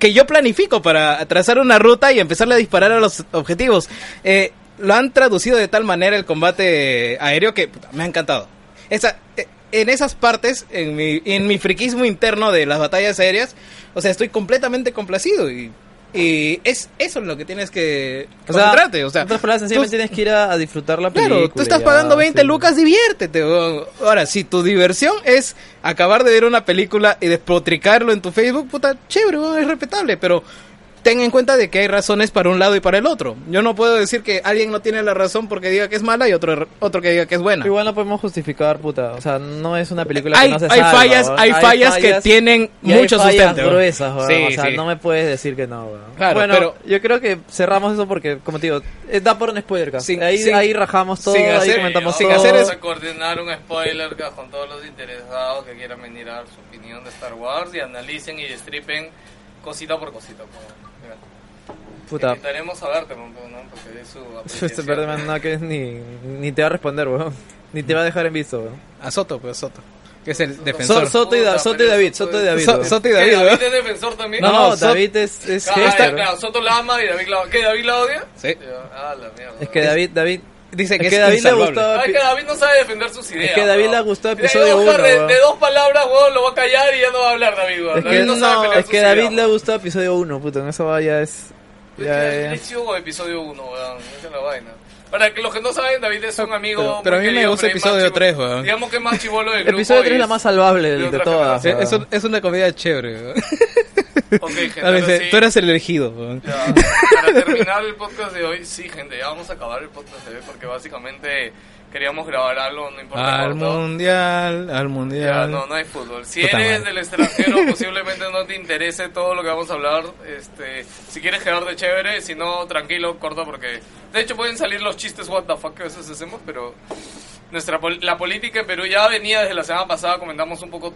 que yo planifico para trazar una ruta y empezarle a disparar a los objetivos. Eh, lo han traducido de tal manera el combate aéreo que puta, me ha encantado. Esa, eh, en esas partes, en mi, en mi friquismo interno de las batallas aéreas, o sea, estoy completamente complacido y, Y es eso es lo que tienes que O sea, concentrarte, o sea, otras palabras, sencillamente tú- tienes que ir a, a disfrutar la película. Claro, tú estás ya, pagando 20 sí. lucas, diviértete. Ahora, si tu diversión es acabar de ver una película y despotricarlo en tu Facebook, puta, chévere, es respetable, pero ten en cuenta de que hay razones para un lado y para el otro. Yo no puedo decir que alguien no tiene la razón porque diga que es mala y otro otro que diga que es buena. Igual no podemos justificar, puta. O sea, no es una película Hay, que no se hay salva, fallas, weón. hay fallas que tienen y hay mucho fallas sustento. weón. gruesas. Sí, o sea, sí. no me puedes decir que no. Claro, bueno, pero- yo creo que cerramos eso porque, como te digo, eh, da por un spoiler cast. Sin- ahí, sin- ahí rajamos todo, sin ahí hacer- comentamos sin todo. hacer Vamos es- a coordinar un spoiler cast con todos los interesados que quieran venir a dar su opinión de Star Wars y analicen y destripen cosita por cosita. pues. Puta. Invitaremos a verte, ¿no? Porque es su Este. Birdman no que ni, ni te va a responder, weón. Ni te va a dejar en visto, weón. A Soto, pues Soto, que es el defensor. So- Soto, y Da- Soto y David, Soto Soto y es- David. So-. Soto y ¿Qué, David, David es defensor también? No, No, no, David es, es Ah, hater. claro, Soto la ama y David la ¿Qué, David la odia? Sí. Ya, Ah, la mierda. Es que David, David, Dice es que, que es David le insalvable. gustó Ah, es que David no sabe defender sus ideas. que David weón. le gustó episodio Oscar, uno, de, weón. de dos palabras, weón, lo va a callar y ya no va a hablar David, weón. Es David que, no sabe es sus que ideas, David le weón. gustó episodio 1, puta, en eso vaya es... Es Ya, ya. episodio 1, weón. Esa es la vaina. Para que los que no saben, David es un amigo. Pero- pero a mí me gusta episodio más chivo- tres, weón. Digamos que es más chivolo del grupo. Episodio 3 es la más salvable de de, todas. Es, un- es una comedia chévere. weón. Ok, gente. Ahora sí. Tú eres el elegido. weón. Ya, para terminar el podcast de hoy, sí, gente, ya vamos a acabar el podcast de hoy porque básicamente queríamos grabar algo, no importa Al cuánto. mundial, al Ya, mundial. no, no hay fútbol. Si Puta eres madre. del extranjero, posiblemente no te interese todo lo que vamos a hablar. Este, si quieres quedarte chévere, si no, tranquilo, corta porque... De hecho, pueden salir los chistes what the fuck que a veces hacemos, pero... Nuestra pol- la política en Perú ya venía desde la semana pasada, comentamos un poco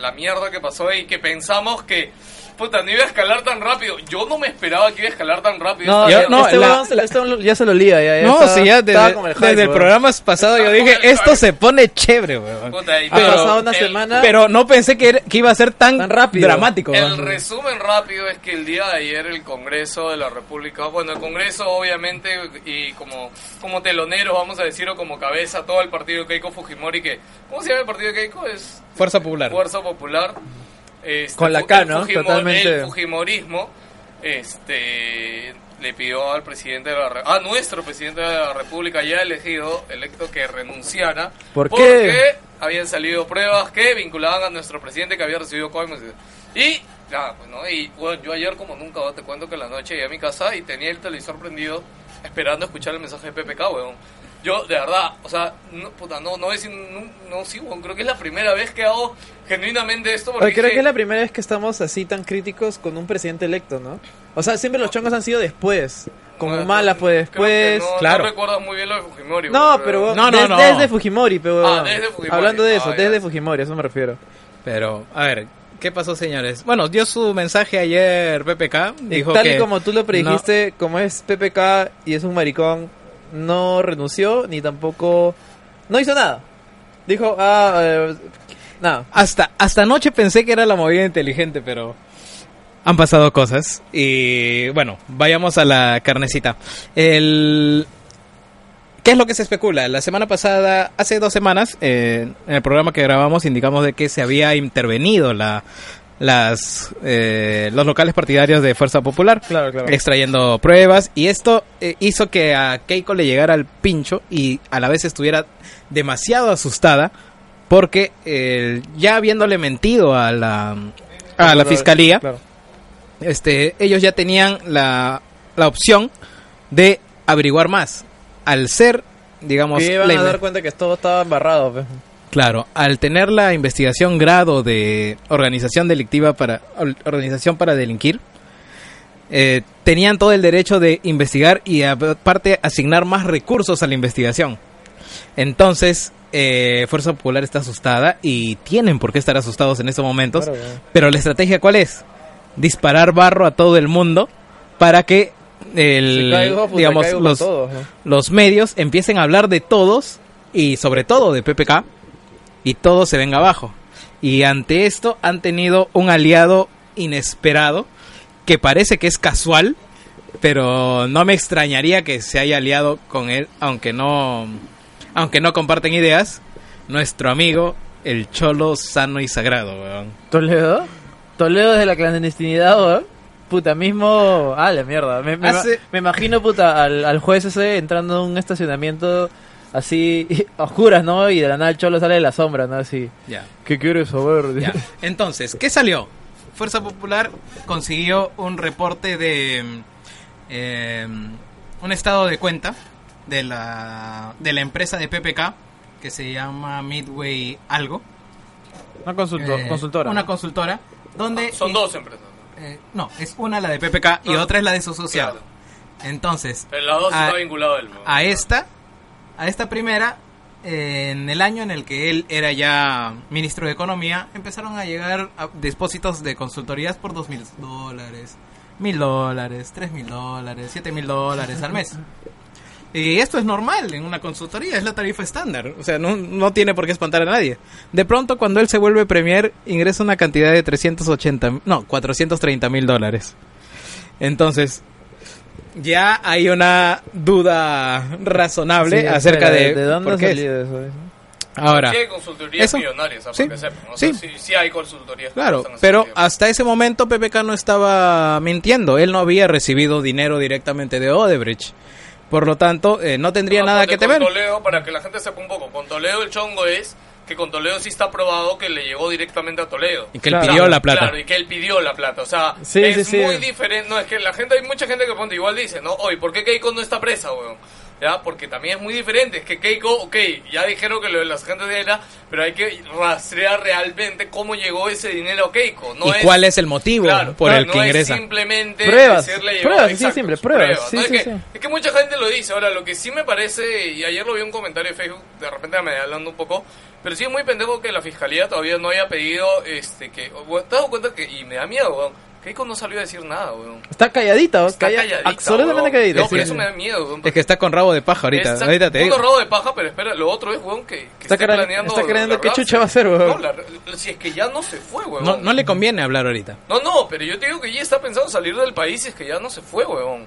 la mierda que pasó y que pensamos que... Puta, no iba a escalar tan rápido. Yo no me esperaba que iba a escalar tan rápido. No, Yo- no, este la- este ya se lo lía. Ya, ya No, estaba- sí, ya desde, el desde el programa pasado yo dije, esto se pone chévere, weón. Puta, y- Ha pero pasado una el- semana. Pero no pensé que, era- que iba a ser tan, Tan rápido. dramático. El weón. resumen rápido es que el día de ayer el Congreso de la República, bueno, el Congreso obviamente y como, como telonero, vamos a decir, o como cabeza, todo el partido de Keiko Fujimori, que, ¿cómo se llama el partido de Keiko? Es Fuerza Popular. Fuerza Popular. Este, Con la K, ¿no? Fujimor- Totalmente. El Fujimorismo este, le pidió al presidente de la a nuestro presidente de la República ya elegido, electo, que renunciara. ¿Por porque qué? habían salido pruebas que vinculaban a nuestro presidente que había recibido coimas. Y, ya, pues, ¿no? y bueno, yo ayer como nunca te cuento que en la noche llegué a mi casa y tenía el televisor prendido esperando escuchar el mensaje de PPK, weón. Yo, de verdad, o sea, no, puta, no, no es, no, no, sí, weón, creo que es la primera vez que hago genuinamente esto. Porque Oye, creo dije, que es la primera vez que estamos así tan críticos con un presidente electo, ¿no? O sea, siempre los chongos han sido después. Con Bueno, Humala fue creo que después. no, claro. No recuerdas muy bien lo de Fujimori. No, pero No, no, des- no. desde Fujimori, pero Ah, desde Fujimori. hablando de eso, Ah, ya. desde Fujimori, a eso me refiero. Pero, a ver, ¿qué pasó, señores? Bueno, dio su mensaje ayer PPK. Dijo Tal que y como tú lo predijiste, como es PPK y es un maricón, no renunció ni tampoco no hizo nada. Dijo, ah, eh, nada. Hasta, hasta anoche pensé que era la movida inteligente, pero han pasado cosas. Y bueno, vayamos a la carnecita. El... ¿Qué es lo que se especula? La semana pasada, hace dos semanas, eh, en el programa que grabamos indicamos de que se había intervenido la, las, eh, los locales partidarios de Fuerza Popular Claro, claro. extrayendo pruebas y esto eh, hizo que a Keiko le llegara al pincho y a la vez estuviera demasiado asustada porque eh, ya habiéndole mentido a la a la fiscalía Claro. este ellos ya tenían la, la opción de averiguar más al ser digamos Que iban a dar cuenta que todo estaba embarrado. pues. Claro, al tener la investigación grado de organización delictiva para or- organización para delinquir, eh, tenían todo el derecho de investigar y aparte asignar más recursos a la investigación. Entonces, eh, Fuerza Popular está asustada y tienen por qué estar asustados en estos momentos. Claro. Pero la estrategia cuál es? Disparar barro a todo el mundo para que el, caigo, digamos los, todos, los medios empiecen a hablar de todos y sobre todo de PPK y todo se venga abajo. Y ante esto han tenido un aliado inesperado que parece que es casual, pero no me extrañaría que se haya aliado con él, aunque no, aunque no comparten ideas. Nuestro amigo, el cholo sano y sagrado, weón. ¿Toledo? ¿Toledo desde la clandestinidad, weón? Puta, mismo... Ah, la mierda. Me, me, Hace- me imagino, puta, al, al juez ese entrando en un estacionamiento así, a oscuras, ¿no? Y de la nada el cholo sale de la sombra, ¿no? Así... Ya. ¿Qué quieres saber? Ya. Entonces, ¿qué salió? Fuerza Popular consiguió un reporte de eh, un estado de cuenta de la de la empresa de PPK que se llama Midway algo, Una consultor, eh, consultora. una consultora donde Son eh, dos empresas. ¿no? eh, no, es una la de PPK y Ah, otra es la de su asociado. claro. Entonces, Pero las dos a- está vinculado a él. ¿no? a esta, a esta primera, eh, en el año en el que él era ya ministro de Economía, empezaron a llegar a depósitos de consultorías por dos mil dólares, mil dólares, tres mil dólares, siete mil dólares al mes. Y esto es normal en una consultoría, es la tarifa estándar. O sea, no, no tiene por qué espantar a nadie. De pronto, cuando él se vuelve premier, ingresa una cantidad de 380, no, 430 mil dólares. Entonces, ya hay una duda razonable Sí, acerca espera, de, ¿De dónde por ha qué es. salido eso? eh? Ahora, Sí hay consultorías Eso. millonarias. Sí. Sea, sí, sí hay consultorías. claro, pero hasta ese momento PPK no estaba mintiendo. Él no había recibido dinero directamente de Odebrecht. Por lo tanto, eh, no tendría No, nada que con temer. Toledo, para que la gente sepa un poco, con Toledo el chongo es que con Toledo sí está probado que le llegó directamente a Toledo. Y que él Claro. pidió la plata. Claro, y que él pidió la plata. O sea, Sí, es sí, sí. muy diferente. No, es que la gente, hay mucha gente que ponte igual dice, ¿no? Oye, ¿por qué Keiko no está presa, weón? ¿Ya? Porque también es muy diferente. Es que Keiko, ok, ya dijeron que lo de las gente de ella, pero hay que rastrear realmente cómo llegó ese dinero a Keiko. No ¿Y es, cuál es el motivo Claro, por claro, el que no ingresa? Es simplemente Pruebas, decirle pruebas, sí, exacto, simple, sus pruebas, sí, ¿no? sí, es, que, sí. es que mucha gente lo dice. Ahora, lo que sí me parece, y ayer lo vi en un comentario de Facebook, de repente me hablando un poco, pero sí es muy pendejo que la fiscalía todavía no haya pedido, este, que, bueno, ¿te has dado cuenta que, y me da miedo, weón, Keiko no salió a decir nada, weón. Está calladita. Está Calla- calladita, Absolutamente weón. calladita. No, pero sí. eso me da miedo, weón. Es que está con rabo de paja ahorita. Está ahorita te un digo. robo de paja, pero espera, lo otro es, weón, que, que Está planeando está creyendo qué chucha va a hacer, weón. No, la- si es que ya no se fue, weón. No, no le conviene hablar ahorita. No, no, pero yo te digo que ya está pensando salir del país y es que ya no se fue, weón.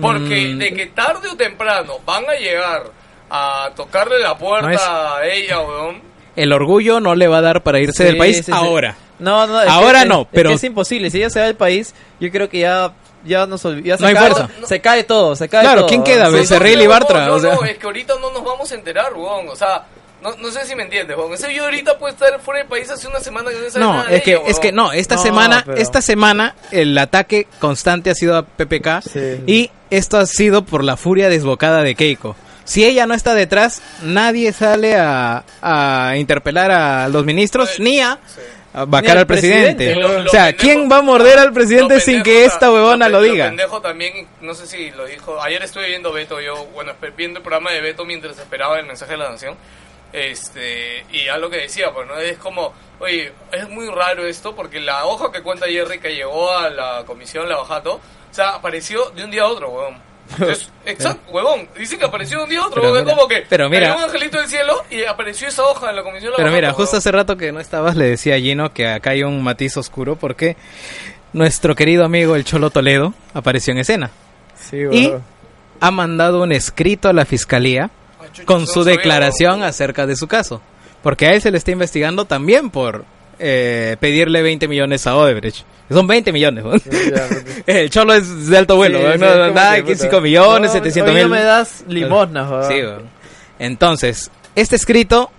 Porque Mm. de que tarde o temprano van a llegar a tocarle la puerta No es- a ella, weón. El orgullo no le va a dar para irse Sí, del país sí, sí. ahora. No, no, es Ahora que- no, es pero- que es imposible. Si ella se va del país, yo creo que ya, ya, nos ya se, No hay cae, fuerza. se cae todo. Se cae Claro, todo. ¿quién queda? Becerril y no, Bartra, No, o sea. no, es que ahorita no nos vamos a enterar, weón. O sea, no, no sé si me entiendes, weón. Ese yo ahorita puede estar fuera del país hace una semana que no sabe No, nada de es que, ella, es que no, esta No, semana, pero- esta semana el ataque constante ha sido a PPK Sí. y esto ha sido por la furia desbocada de Keiko. Si ella no está detrás, nadie sale a, a interpelar a los ministros Sí. ni a, vacar al presidente. presidente. Lo- lo o sea, pendejo- ¿quién va a morder al presidente Lo sin que esta huevona lo pe- diga? pendejo también, no sé si lo dijo, ayer estuve viendo Beto, yo, bueno, viendo el programa de Beto mientras esperaba el mensaje de la nación, este, y ya lo que decía, pues, ¿no? Es como, oye, es muy raro esto, porque la hoja que cuenta Jerry que llegó a la comisión, la bajato, o sea, apareció de un día a otro, weón. Es- exacto, huevón. Dice que apareció un día otro, Pero mira, como que pero mira. un angelito del cielo y apareció esa hoja en la comisión. Pero mira, justo hace rato que no estabas le decía a Gino que acá hay un matiz oscuro porque nuestro querido amigo el Cholo Toledo apareció en escena Sí, y ha mandado un escrito a la fiscalía Ay, chucha, con su declaración acerca de su caso. Porque a él se le está investigando también por eh, pedirle 20 millones a Odebrecht. Son 20 millones. ¿no? Ya, el cholo es de alto vuelo. Sí, ¿no? sí, nada, que, que puta. 5 millones, No, 700 hoy mil. no me das limosnas. Sí. Entonces, este escrito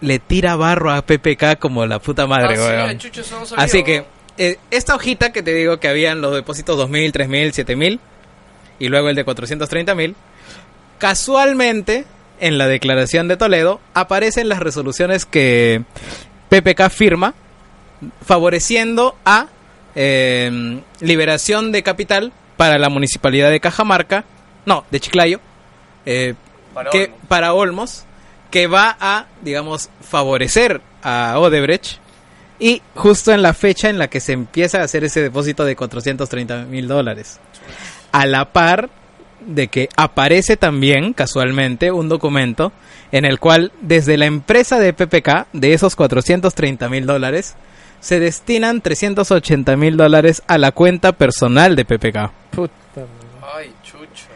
le tira barro a PPK como la puta madre, Ah, sí, sabía, Así que, eh, esta hojita que te digo que habían los depósitos 2000, 3000, 7000 y luego el de 430.000, casualmente en la declaración de Toledo aparecen las resoluciones que PPK firma favoreciendo a eh, liberación de capital para la municipalidad de Cajamarca, no, de Chiclayo, eh, Para que, Olmos. para Olmos, que va a, digamos, favorecer a Odebrecht y justo en la fecha en la que se empieza a hacer ese depósito de 430 mil dólares. A la par de que aparece también, casualmente, un documento en el cual desde la empresa de PPK, de esos 430 mil dólares, se destinan 380 mil dólares a la cuenta personal de PPK. Puta madre. Ay, chucho.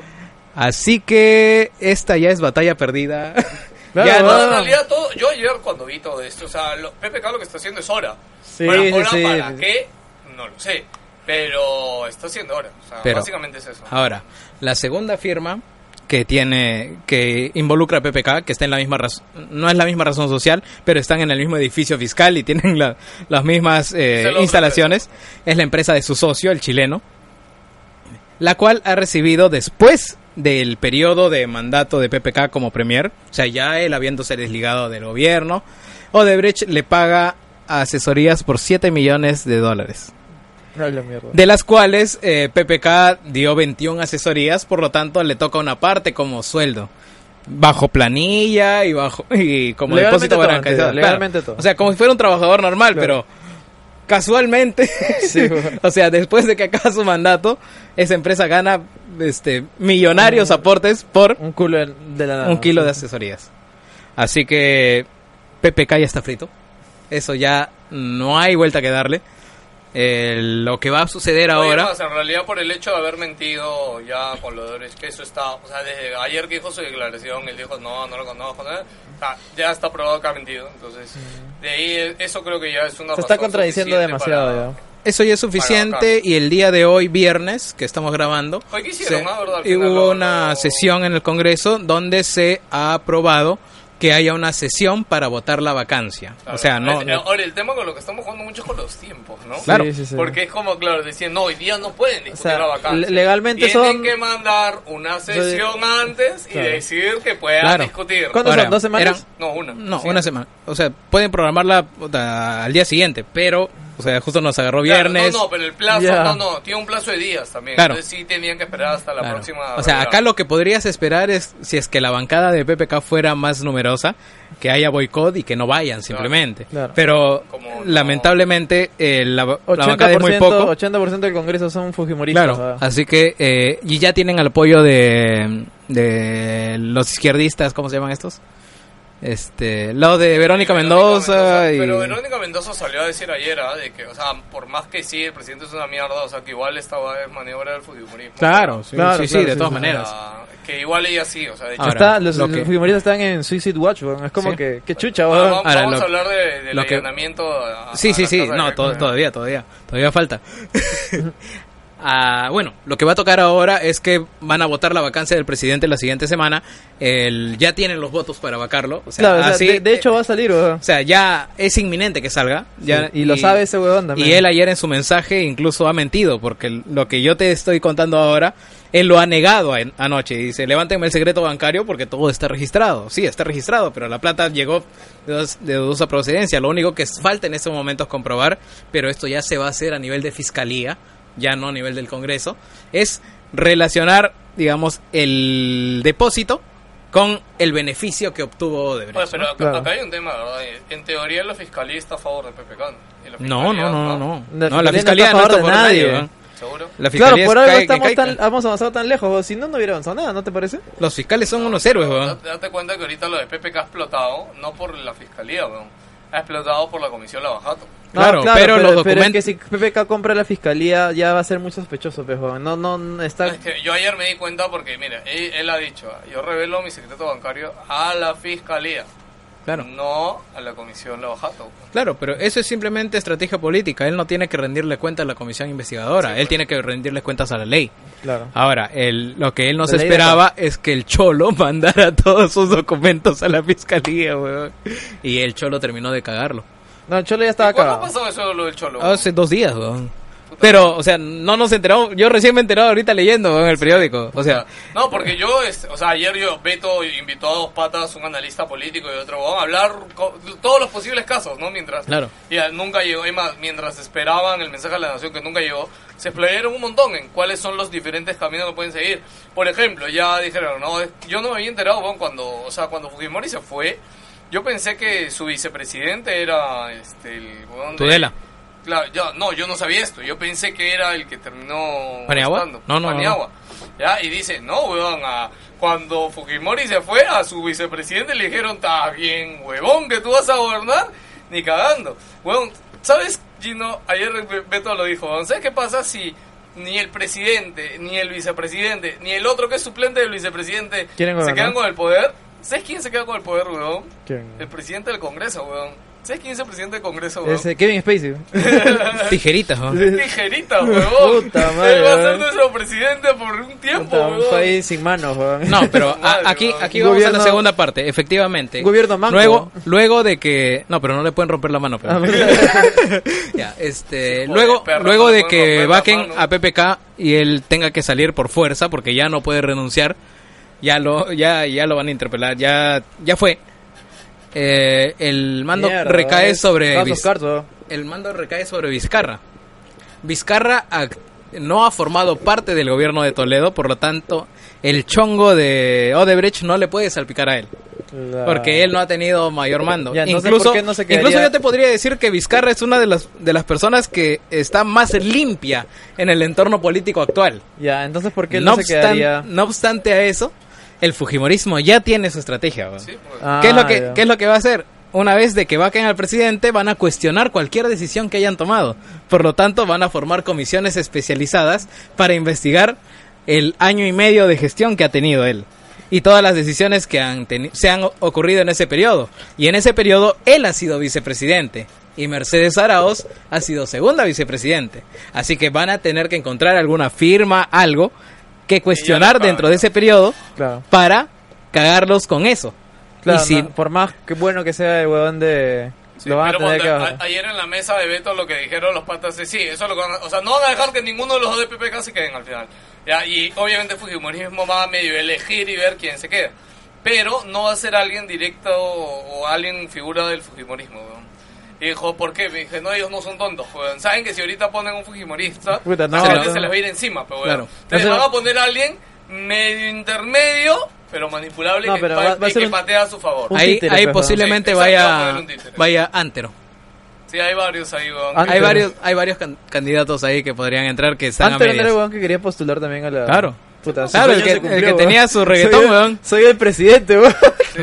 Así que esta ya es batalla perdida. Claro, ya No, no, en realidad todo, yo ayer cuando vi todo esto, o sea, lo, PPK lo que está haciendo es hora. Sí, Ahora, sí, ¿hora sí. ¿Para qué? No lo sé. Pero está haciendo ahora. O sea, Pero- básicamente es eso. Ahora, la segunda firma que tiene que involucra a PPK, que está en la misma razón, no es la misma razón social, pero están en el mismo edificio fiscal y tienen la- las mismas eh, instalaciones, es la empresa de su socio, el chileno, la cual ha recibido después del periodo de mandato de PPK como premier, o sea, ya él habiéndose desligado del gobierno, Odebrecht le paga asesorías por 7 millones de dólares. De las cuales eh, PPK dio 21 asesorías, por lo tanto le toca una parte como sueldo. Bajo planilla y bajo y como Legalmente depósito todo, todo. O sea, como si fuera un trabajador normal, Claro. pero casualmente, Sí, bueno. o sea, después de que acaba su mandato, esa empresa gana este millonarios aportes por Un culo de de la nada. un kilo de asesorías. Así que PPK ya está frito. Eso ya no hay vuelta que darle. Eh, lo que va a suceder Oye, ahora... más, en realidad por el hecho de haber mentido ya con los dólares, que eso está, o sea, desde ayer que dijo su declaración, él dijo, no, no lo conozco, ¿no? O sea, ya está probado que ha mentido, entonces, de ahí, eso creo que ya es una Se está contradiciendo demasiado para- ya. Eso ya es suficiente y el día de hoy, viernes, que estamos grabando, se- ah, final hubo lo- una lo- sesión en el Congreso donde se ha aprobado que haya una sesión para votar la vacancia. Claro. O sea, no... Eh, no- Ahora, el tema con lo que estamos jugando mucho es con los tiempos, ¿no? Claro. Sí, sí, sí. Porque es como, claro, decían, no, hoy día no pueden discutir sea, la vacancia. le- legalmente Tienen son- que mandar una sesión antes y Claro. decir que puedan Claro. discutir. ¿Cuántos Ahora, son? ¿Dos semanas? eran- No, una. No, Sí. una semana. O sea, pueden programarla al día siguiente, pero, o sea, justo nos agarró Claro, viernes. no, no, pero el plazo, Ya. no, no, tiene un plazo de días también. Claro. Entonces sí tenían que esperar hasta la Claro. próxima. O sea, acá lo que podrías esperar es, si es que la bancada de PPK fuera más numerosa, que haya boicot y que no vayan simplemente. Claro. Pero, Como lamentablemente, eh, la, la 80%, bancada es muy poco. 80% del Congreso son fujimoristas. Claro, ¿verdad? así que, eh, y ya tienen el apoyo de, de los izquierdistas, ¿cómo se llaman estos? Este, lo de Verónica Mendoza y... Pero Verónica Mendoza salió a decir ayer, ¿ah? de que, o sea, por más que sí, el presidente es una mierda, o sea, que igual esta va a maniobra del fujimorismo. Claro, sí, Claro, sí, sí, claro, de sí, todas sí. O maneras. sea, que igual ella sí, o sea, de hecho. Ahora, Está, los, lo los que- fujimoristas están en Suicide Watch, weón. Es como Sí. que, qué chucha, weón. vamos Ahora, vamos lo- a hablar de, del lo que- a- Sí, sí, sí, no, de- to- todavía, todavía, todavía falta. Ah, bueno, lo que va a tocar ahora es que van a votar la vacancia del presidente la siguiente semana. El, ya tienen los votos para vacarlo. O sea, Claro, o sea, así- de, de hecho va a salir, weón. o sea, ya es inminente que salga. Ya, y, lo sabe ese weón también. Y él ayer en su mensaje incluso ha mentido, porque lo que yo te estoy contando ahora, él lo ha negado a- anoche. Y dice, levántenme el secreto bancario porque todo está registrado. Sí, está registrado, pero la plata llegó de, dos- de dudosa procedencia. Lo único que falta en este momento es comprobar, pero esto ya se va a hacer a nivel de fiscalía, ya no a nivel del Congreso, es relacionar, digamos, el depósito con el beneficio que obtuvo Odebrecht. Oye, pero ¿no? acá, Claro. acá hay un tema, ¿verdad? En teoría la fiscalía está a favor de Pepe Can. No, no, no, no, no. La No, la fiscalía no está a está favor por de nadie. nadie. ¿no? ¿Seguro? La Claro, por algo cae- estamos tan, hemos avanzado tan lejos, si no, no hubiera avanzado nada, ¿no te parece? Los fiscales son unos héroes, weón. Date, date cuenta que ahorita lo de PPK ha explotado, no por la fiscalía, weón. Ha explotado por la comisión Lavajato. No, Claro, pero los Pero es documentos- que si PPK compra la fiscalía ya va a ser muy sospechoso, pues, weón. No, no, no está... Es que yo ayer me di cuenta porque, mira, él, él ha dicho, yo revelo mi secreto bancario a la fiscalía, Claro. no a la comisión Lavajato. weón. Claro, pero eso es simplemente estrategia política. Él no tiene que rendirle cuentas a la comisión investigadora. él tiene que rendirle cuentas a la ley. Claro. Ahora, el, lo que él no La se esperaba es que el Cholo mandara todos sus documentos a la fiscalía, weón. Y el Cholo terminó de cagarlo. No, el Cholo ya estaba ¿Y ¿Cuándo pasó eso lo del Cholo? Hace dos días, weón. Pero, o sea, no nos enteramos. Yo recién me he enterado ahorita leyendo weón, el periódico. O sea, No, porque yo, este, o sea, ayer yo, Beto invitó a dos patas, un analista político y otro, a hablar todos los posibles casos, ¿no? Mientras, Claro. ya nunca llegó, y más, mientras esperaban el mensaje a la nación que nunca llegó, se explayaron un montón en cuáles son los diferentes caminos que pueden seguir. Por ejemplo, ya dijeron, no, yo no me había enterado, weón, cuando, o sea, cuando Fujimori se fue, yo pensé que su vicepresidente era, este, el, de- Tudela. Claro, yo, no, yo no sabía esto. Yo pensé que era el que terminó. ¿Paniagua? No, no, no, Paniagua. ¿Ya? Y dice, no, weón, a- cuando Fujimori se fue, a su vicepresidente le dijeron, está bien, huevón, que tú vas a gobernar, ni cagando. Weón, ¿sabes, Gino? Ayer Be- Beto lo dijo, weón, ¿sabes qué pasa si ni el presidente, ni el vicepresidente, ni el otro que es suplente del vicepresidente se quedan con el poder? ¿Sabes quién se queda con el poder, weón? ¿Quién? El presidente del Congreso, weón. ¿Sabes quién es el presidente del Congreso, weón? Ese Kevin Spacey. Tijeritas, ¿no? Tijerita, huevón. Puta madre, Él va a ser weón. nuestro presidente por un tiempo, Puta, un país sin manos, weón. No, pero a- Madre, aquí, weón. aquí vamos a Gobierno- la segunda parte, efectivamente. Gobierno manco. Luego, luego de que... No, pero no le pueden romper la mano. pero- Ah, Ya, este, joder, luego, perro, luego no de pueden que romper la vaquen mano. a PPK y él tenga que salir por fuerza porque ya no puede renunciar, ya lo, ya, ya lo van a interpelar, ya, ya fue. Eh, el mando Mierda, recae sobre el mando recae sobre Vizcarra. Vizcarra no ha formado parte del gobierno de Toledo, por lo tanto, el chongo de Odebrecht no le puede salpicar a él. La- Porque él no ha tenido mayor mando. Ya, incluso, ¿por qué no quedaría- incluso yo te podría decir que Vizcarra es una de las, de las personas que está más limpia en el entorno político actual. Ya, entonces, ¿por qué No, no, se obstan- quedaría? no obstante a eso, el Fujimorismo ya tiene su estrategia. Sí, pues. Ah, ¿Qué, es lo que, ya. ¿Qué es lo que va a hacer? Una vez de que vaquen al presidente, van a cuestionar cualquier decisión que hayan tomado. Por lo tanto, van a formar comisiones especializadas para investigar el año y medio de gestión que ha tenido él. Y todas las decisiones que han se han ocurrido en ese periodo. Y en ese periodo, él ha sido vicepresidente. Y Mercedes Araoz ha sido segunda vicepresidente. Así que van a tener que encontrar alguna firma, algo, que cuestionar dentro ¿no? de ese periodo Claro, para cagarlos con eso. claro y si, no, por más que bueno que sea el huevón de... Sí, lo van a tener que bajar. a- ayer en la mesa de Beto lo que dijeron los patas es sí, eso es lo que van a, o sea, no van a dejar que ninguno de los dos de PPK se queden al final. Ya, y obviamente Fujimorismo va a medio elegir y ver quién se queda. Pero no va a ser alguien directo o, o alguien figura del Fujimorismo, weón. Y dijo, ¿por qué? Me dije, no, ellos no son tontos, weón. Saben que si ahorita ponen un Fujimorista, Puta, no, básicamente no. se les va a ir encima, pero Claro. weón. Entonces van a poner a alguien medio intermedio, pero manipulable No, que, pero pa- va- va a y ser que un- patea a su favor. ahí, títere, ahí pues, posiblemente Sí, vaya, vaya Antero. Sí, hay varios ahí, weón. Hay Antero. varios, hay varios can- candidatos ahí que podrían entrar que están Antes a era el medias. que quería postular también a la... Claro. Puta, Claro, el que- se el cumplió, que tenía su reggaetón, Soy el- huevón. Soy el presidente, huevón. Sí.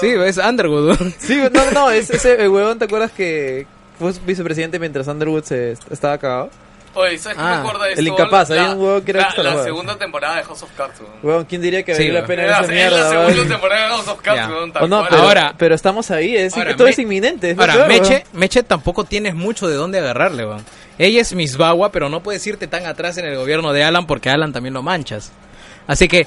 Sí, es Underwood. weón. Sí, no, no, es, ese el huevón, ¿te acuerdas que fue vicepresidente mientras Underwood se estaba cagado? Oye, ¿sabes qué me Ah, acuerda de el esto? incapaz, La- había un huevón que era la, la segunda temporada de House of Cards, weón. Huevón, ¿quién diría que Sí, valió la pena Era- esa es la segunda huevón? temporada de House of Cards, Ya. weón, tal no, pero, Ahora- pero estamos ahí, es, Ahora, todo me- es inminente. es Ahora, peor, Meche. Meche tampoco tienes mucho de dónde agarrarle, weón. Ella es Miss Bagua, pero no puedes irte tan atrás en el gobierno de Alan porque Alan también lo manchas. Así que,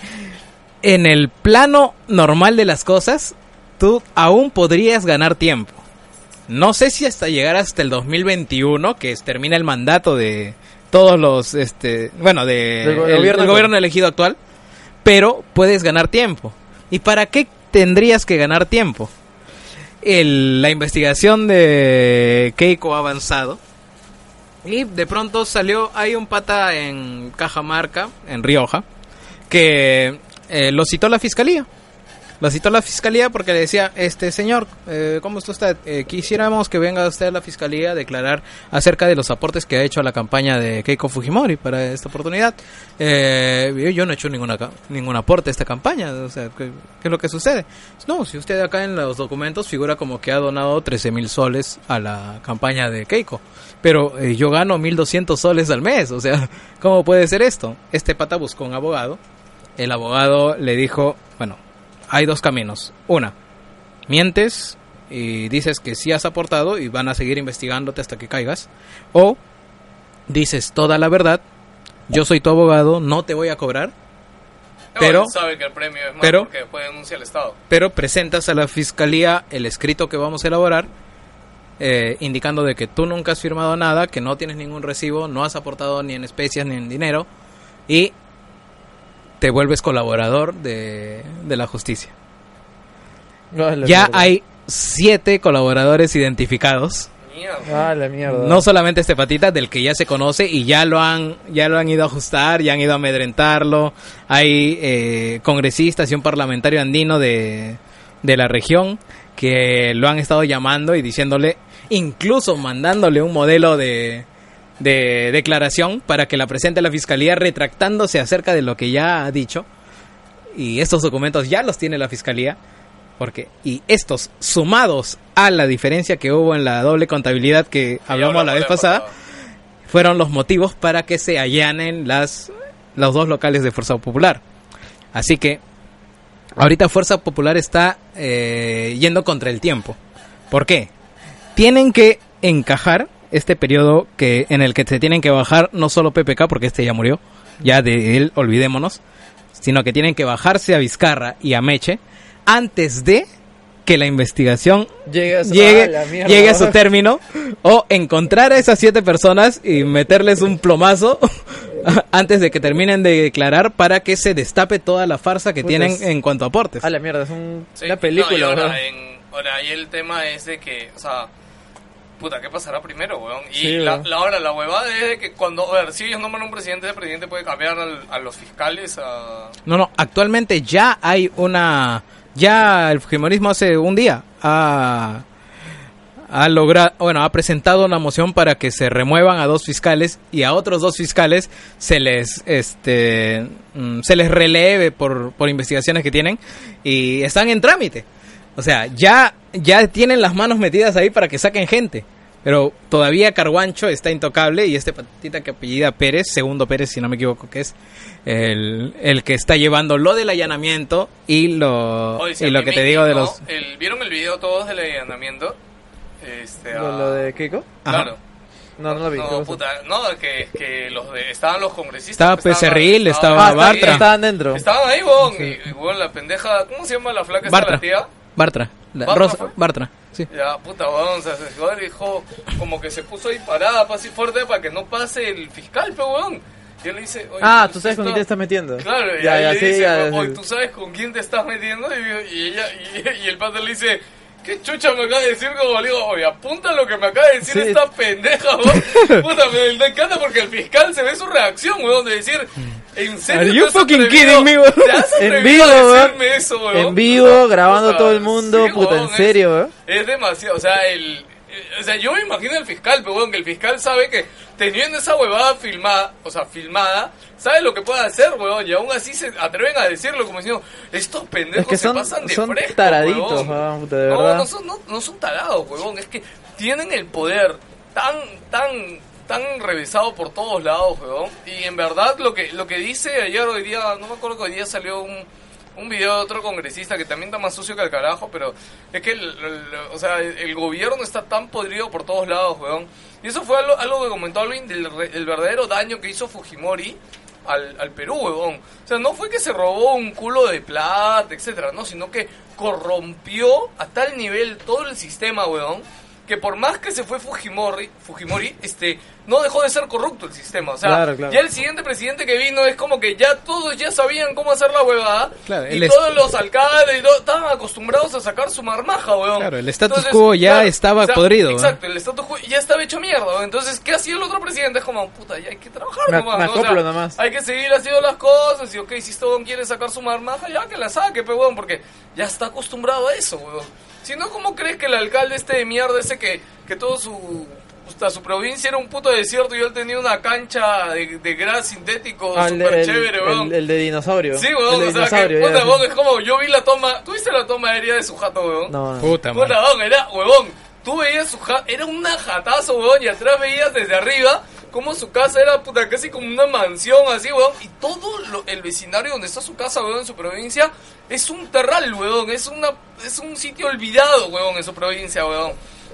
en el plano normal de las cosas, tú aún podrías ganar tiempo. No sé si hasta llegar hasta el 2021, que termina el mandato de todos los, este, bueno, de el- gobierno el gobierno elegido actual, pero puedes ganar tiempo. ¿Y para qué tendrías que ganar tiempo? El- la investigación de Keiko ha avanzado y de pronto salió, hay un pata en Cajamarca, en Rioja, que eh, lo citó la fiscalía. Lo citó la fiscalía porque le decía, este señor, eh, ¿cómo está usted? Eh, quisiéramos que venga usted a la fiscalía a declarar acerca de los aportes que ha hecho a la campaña de Keiko Fujimori para esta oportunidad. Eh, yo- no he hecho ninguna, ningún aporte a esta campaña, o sea, ¿qué, qué es lo que sucede? No, si usted acá en los documentos figura como que ha donado 13 mil soles a la campaña de Keiko, pero eh, yo gano 1.200 soles al mes, o sea, ¿cómo puede ser esto? Este pata buscó un abogado, el abogado le dijo, bueno, hay dos caminos. Una, mientes y dices que sí has aportado y van a seguir investigándote hasta que caigas. O dices toda la verdad, yo soy tu abogado, no te voy a cobrar, pero- sabe que el premio es más pero- porque después denuncia al Estado. pero presentas a la fiscalía el escrito que vamos a elaborar eh, indicando de que tú nunca has firmado nada, que no tienes ningún recibo, no has aportado ni en especias ni en dinero y te vuelves colaborador de, de la justicia. No, la Ya mierda. hay siete colaboradores identificados. Ah, la mierda. No solamente este patita del que ya se conoce y ya lo han ya lo han ido a ajustar, ya han ido a amedrentarlo. Hay eh, congresistas y un parlamentario andino de, de la región que lo han estado llamando y diciéndole, incluso mandándole un modelo de, de declaración para que la presente la fiscalía retractándose acerca de lo que ya ha dicho. Y estos documentos ya los tiene la fiscalía. Porque, y estos sumados a la diferencia que hubo en la doble contabilidad que hablamos la vez pasada, fueron los motivos para que se allanen las, los dos locales de Fuerza Popular. Así que, ahorita Fuerza Popular está eh, yendo contra el tiempo. ¿Por qué? tienen que encajar este periodo que en el que se tienen que bajar no solo PPK, porque este ya murió, ya de él olvidémonos, sino que tienen que bajarse a Vizcarra y a Meche antes de que la investigación Llegue a su, llegue, ah, llegue a su término o encontrar a esas siete personas y meterles un plomazo antes de que terminen de declarar para que se destape toda la farsa que tienen en cuanto a aportes. A la mierda, es un- Sí, una no, película, y ahora, en- ahora, ahí el tema es de que, o sea, puta, ¿qué pasará primero, weón? Y Sí, la, la, ahora, la huevada es de que cuando, a ver, si ellos nombran un presidente, el presidente puede cambiar al- a los fiscales a... No, no, actualmente ya hay una... Ya el Fujimorismo hace un día ha, ha logrado, bueno, ha presentado una moción para que se remuevan a dos fiscales y a otros dos fiscales se les, este, mm, se les releve por, por investigaciones que tienen y están en trámite. O sea, ya, ya tienen las manos metidas ahí para que saquen gente. Pero todavía Carguancho está intocable y este patita que apellida Pérez, segundo Pérez si no me equivoco que es, el, el que está llevando lo del allanamiento y lo, Oye, si y lo que te digo de los... el- ¿Vieron el video todos del allanamiento? Este, ¿Lo, a- lo de Keiko? Ajá. Claro. No, no lo vi. ¿qué No, pasó? puta, no, que, que los de, estaban los congresistas. Estaba Becerril, estaban- estaba Ah, Bartra. estaban dentro. Estaban ahí, weón, y, y, la pendeja, ¿cómo se llama la flaca esta, la tía? Bartra. La- Bartra Rosa- fue. Bartra, sí. Ya, puta, weón, o sea, se joder, dijo, como que se puso ahí parada, pa' así fuerte, para que no pase el fiscal, pe, weón. Y él le dice, oye, Ah, tú sabes con quién te está- estás metiendo. Claro, y ya, ahí ya, le sí, dice, ya, oye, sí. ¿tú sabes con quién te estás metiendo? Y, y ella, y, y el padre le dice, ¿qué chucha me acaba de decir? Como le digo, oye, apunta lo que me acaba de decir Sí. esta pendeja, weón. Puta, me, me encanta porque el fiscal se ve su reacción, weón, de decir, ¿en serio? Are you fucking kidding me, En vivo, weón. eso, weón? En vivo, grabando Puta, todo el mundo, sí, puta, weón, en es- serio, weón. es demasiado, o sea, el... O sea, yo me imagino el fiscal, pero bueno, que el fiscal sabe que teniendo esa huevada filmada, o sea, filmada, sabe lo que puede hacer, weón, y aún así se atreven a decirlo como diciendo, estos pendejos Es que son, se pasan de son fresco, taraditos, huevón". weón, puta, de No, verdad. no son, no, no son tarados, huevón, es que tienen el poder tan, tan, tan revisado por todos lados, huevón, y en verdad lo que, lo que dice ayer, hoy día, no me acuerdo que hoy día salió un un video de otro congresista que también está más sucio que el carajo, pero es que, el, el- o sea, el, gobierno está tan podrido por todos lados, weón. Y eso fue algo, algo que comentó Alvin del el verdadero daño que hizo Fujimori al, al Perú, weón. O sea, no fue que se robó un culo de plata, etcétera, no, sino que corrompió a tal nivel todo el sistema, weón, que por más que se fue Fujimori, Fujimori, este, no dejó de ser corrupto el sistema. O sea, Claro, claro. ya el siguiente presidente que vino es como que ya todos ya sabían cómo hacer la huevada. Claro, y todos los alcaldes y todo estaban acostumbrados a sacar su marmaja, weón. Claro, el status quo ya estaba podrido, ¿eh? Exacto, el status quo ya estaba hecho mierda, weón. Entonces, ¿qué hacía el otro presidente? Es como, puta, ya hay que trabajar Me- nomás. me ¿no? O sea, nomás. Hay que seguir haciendo las cosas y, ok, si Stone quiere sacar su marmaja, ya que la saque, pe, weón, porque ya está acostumbrado a eso, weón. Si no, ¿cómo crees que el alcalde este de mierda, ese que, que todo su... Hasta su provincia era un puto desierto y él tenía una cancha de, de gras sintético Ah, el, súper el- chévere, weón. el- el de dinosaurio. Sí, El weón, de o sea, que, puta, sí. weón, es como, yo vi la toma, ¿tuviste la toma aérea de su jato, weón? No, no. Puta, Puta, weón, era, huevón, tú veías su ja- era una jatazo, weón, y atrás veías desde arriba como su casa era, puta, casi como una mansión, así, weón, y todo lo- el vecindario donde está su casa, weón, en su provincia, es un terral, weón, es una, es un sitio olvidado, weón, en su provincia, weón.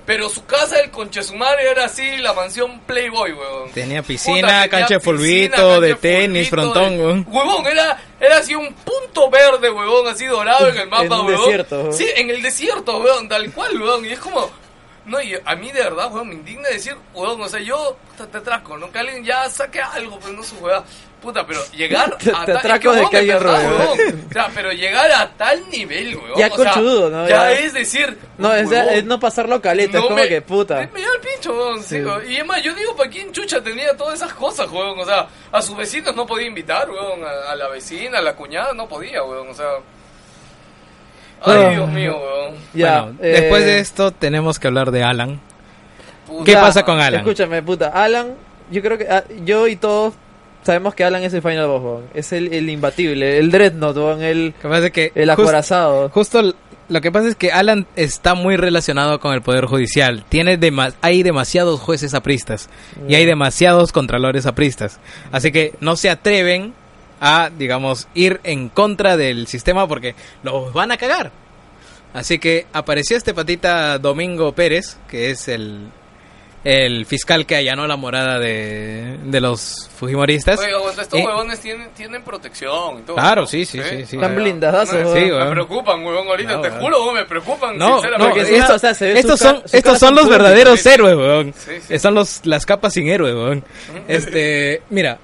Pero su casa, el conchesumare, era así, la mansión Playboy, weón. Tenía Puta, piscina, tenía cancha de cancha de tenis, frontón, de- weón. Huevón, era, era así un punto verde, huevón, así dorado en el mapa, En un huevón. desierto, huevón. Sí, en el desierto, huevón, tal cual, huevón. Y es como, no, y a mí de verdad, huevón, me indigna decir, huevón, o sea, yo te atraco, ¿no? Que alguien ya saque algo, pero no su huevada. Puta, pero llegar Te- a te tal- atraco es de que verdad. O sea, pero llegar a tal nivel, huevón. Ya o sea, conchudo, ¿no? Ya, Ya- es decir, No, es, es no pasarlo caleta, es no como me- que puta. Me, dio el pincho, weón. sí, weón. Y es más, yo digo, ¿para quién chucha tenía todas esas cosas, weón? O sea, a sus vecinos no podía invitar, weón. A, a la vecina, a la cuñada, no podía, weón. O sea. Ay, Ah. Dios mío, weón. Ya, Bueno, eh, después de esto tenemos que hablar de Alan. Puta. ¿Qué pasa con Alan? Escúchame, puta. Alan, yo creo que ah, yo y todos sabemos que Alan es el final boss, weón. Es el, el imbatible, el dreadnought, el, Lo que pasa es que el just- acorazado. Justo lo que pasa es que Alan está muy relacionado con el poder judicial. Tiene dema- hay demasiados jueces apristas y hay demasiados contralores apristas. Así que no se atreven a, digamos, ir en contra del sistema porque los van a cagar. Así que apareció este patita Domingo Pérez, que es el, el fiscal que allanó la morada de, de los Fujimoristas. Oye, estos Y- huevones tienen, tienen protección y todo. Claro, ¿no? sí, sí, sí, sí. Están Me- blindadazos, me- huevón. Sí, Me huevón. preocupan, huevón, ahorita, No, te huevón. juro, huevón, me preocupan, No, no, sinceramente. porque esto- o sea, se ve estos son, estos son los verdaderos Sí. héroes, weón. Sí, sí. Son los, las capas sin héroe, weón. Este, mira,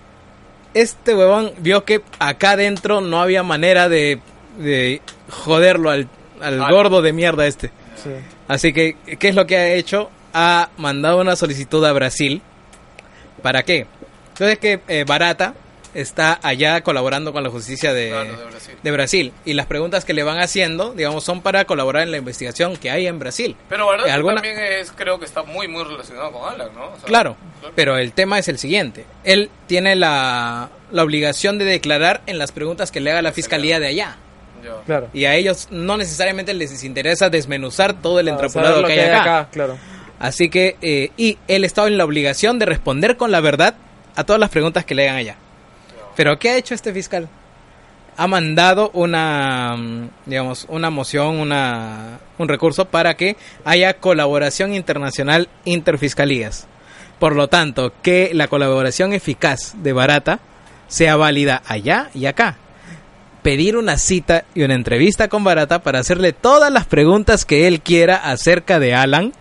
este huevón vio que acá adentro no había manera de, de joderlo al, al Al- gordo de mierda este. Sí. Así que, ¿qué es lo que ha hecho? Ha mandado una solicitud a Brasil. ¿Para qué? Entonces que eh, Barata está allá colaborando con la justicia de, Claro, de Brasil. de Brasil. Y las preguntas que le van haciendo, digamos, son para colaborar en la investigación que hay en Brasil. Pero verdad Eh, ¿alguna- también es, creo que está muy, muy relacionado con Alan, ¿no? O sea, Claro, pero el tema es el siguiente. Él tiene la, la obligación de declarar en las preguntas que le haga la fiscalía de allá. Claro. Y a ellos no necesariamente les interesa desmenuzar todo el saber que lo hay acá. claro. Así que, eh, y él estaba en la obligación de responder con la verdad a todas las preguntas que le hagan allá. Pero ¿qué ha hecho este fiscal? Ha mandado una, mm, digamos, una moción, una, un recurso para que haya colaboración internacional interfiscalías. Por lo tanto, que la colaboración eficaz de Barata sea válida allá y acá. Pedir una cita y una entrevista con Barata para hacerle todas las preguntas que él quiera acerca de Alan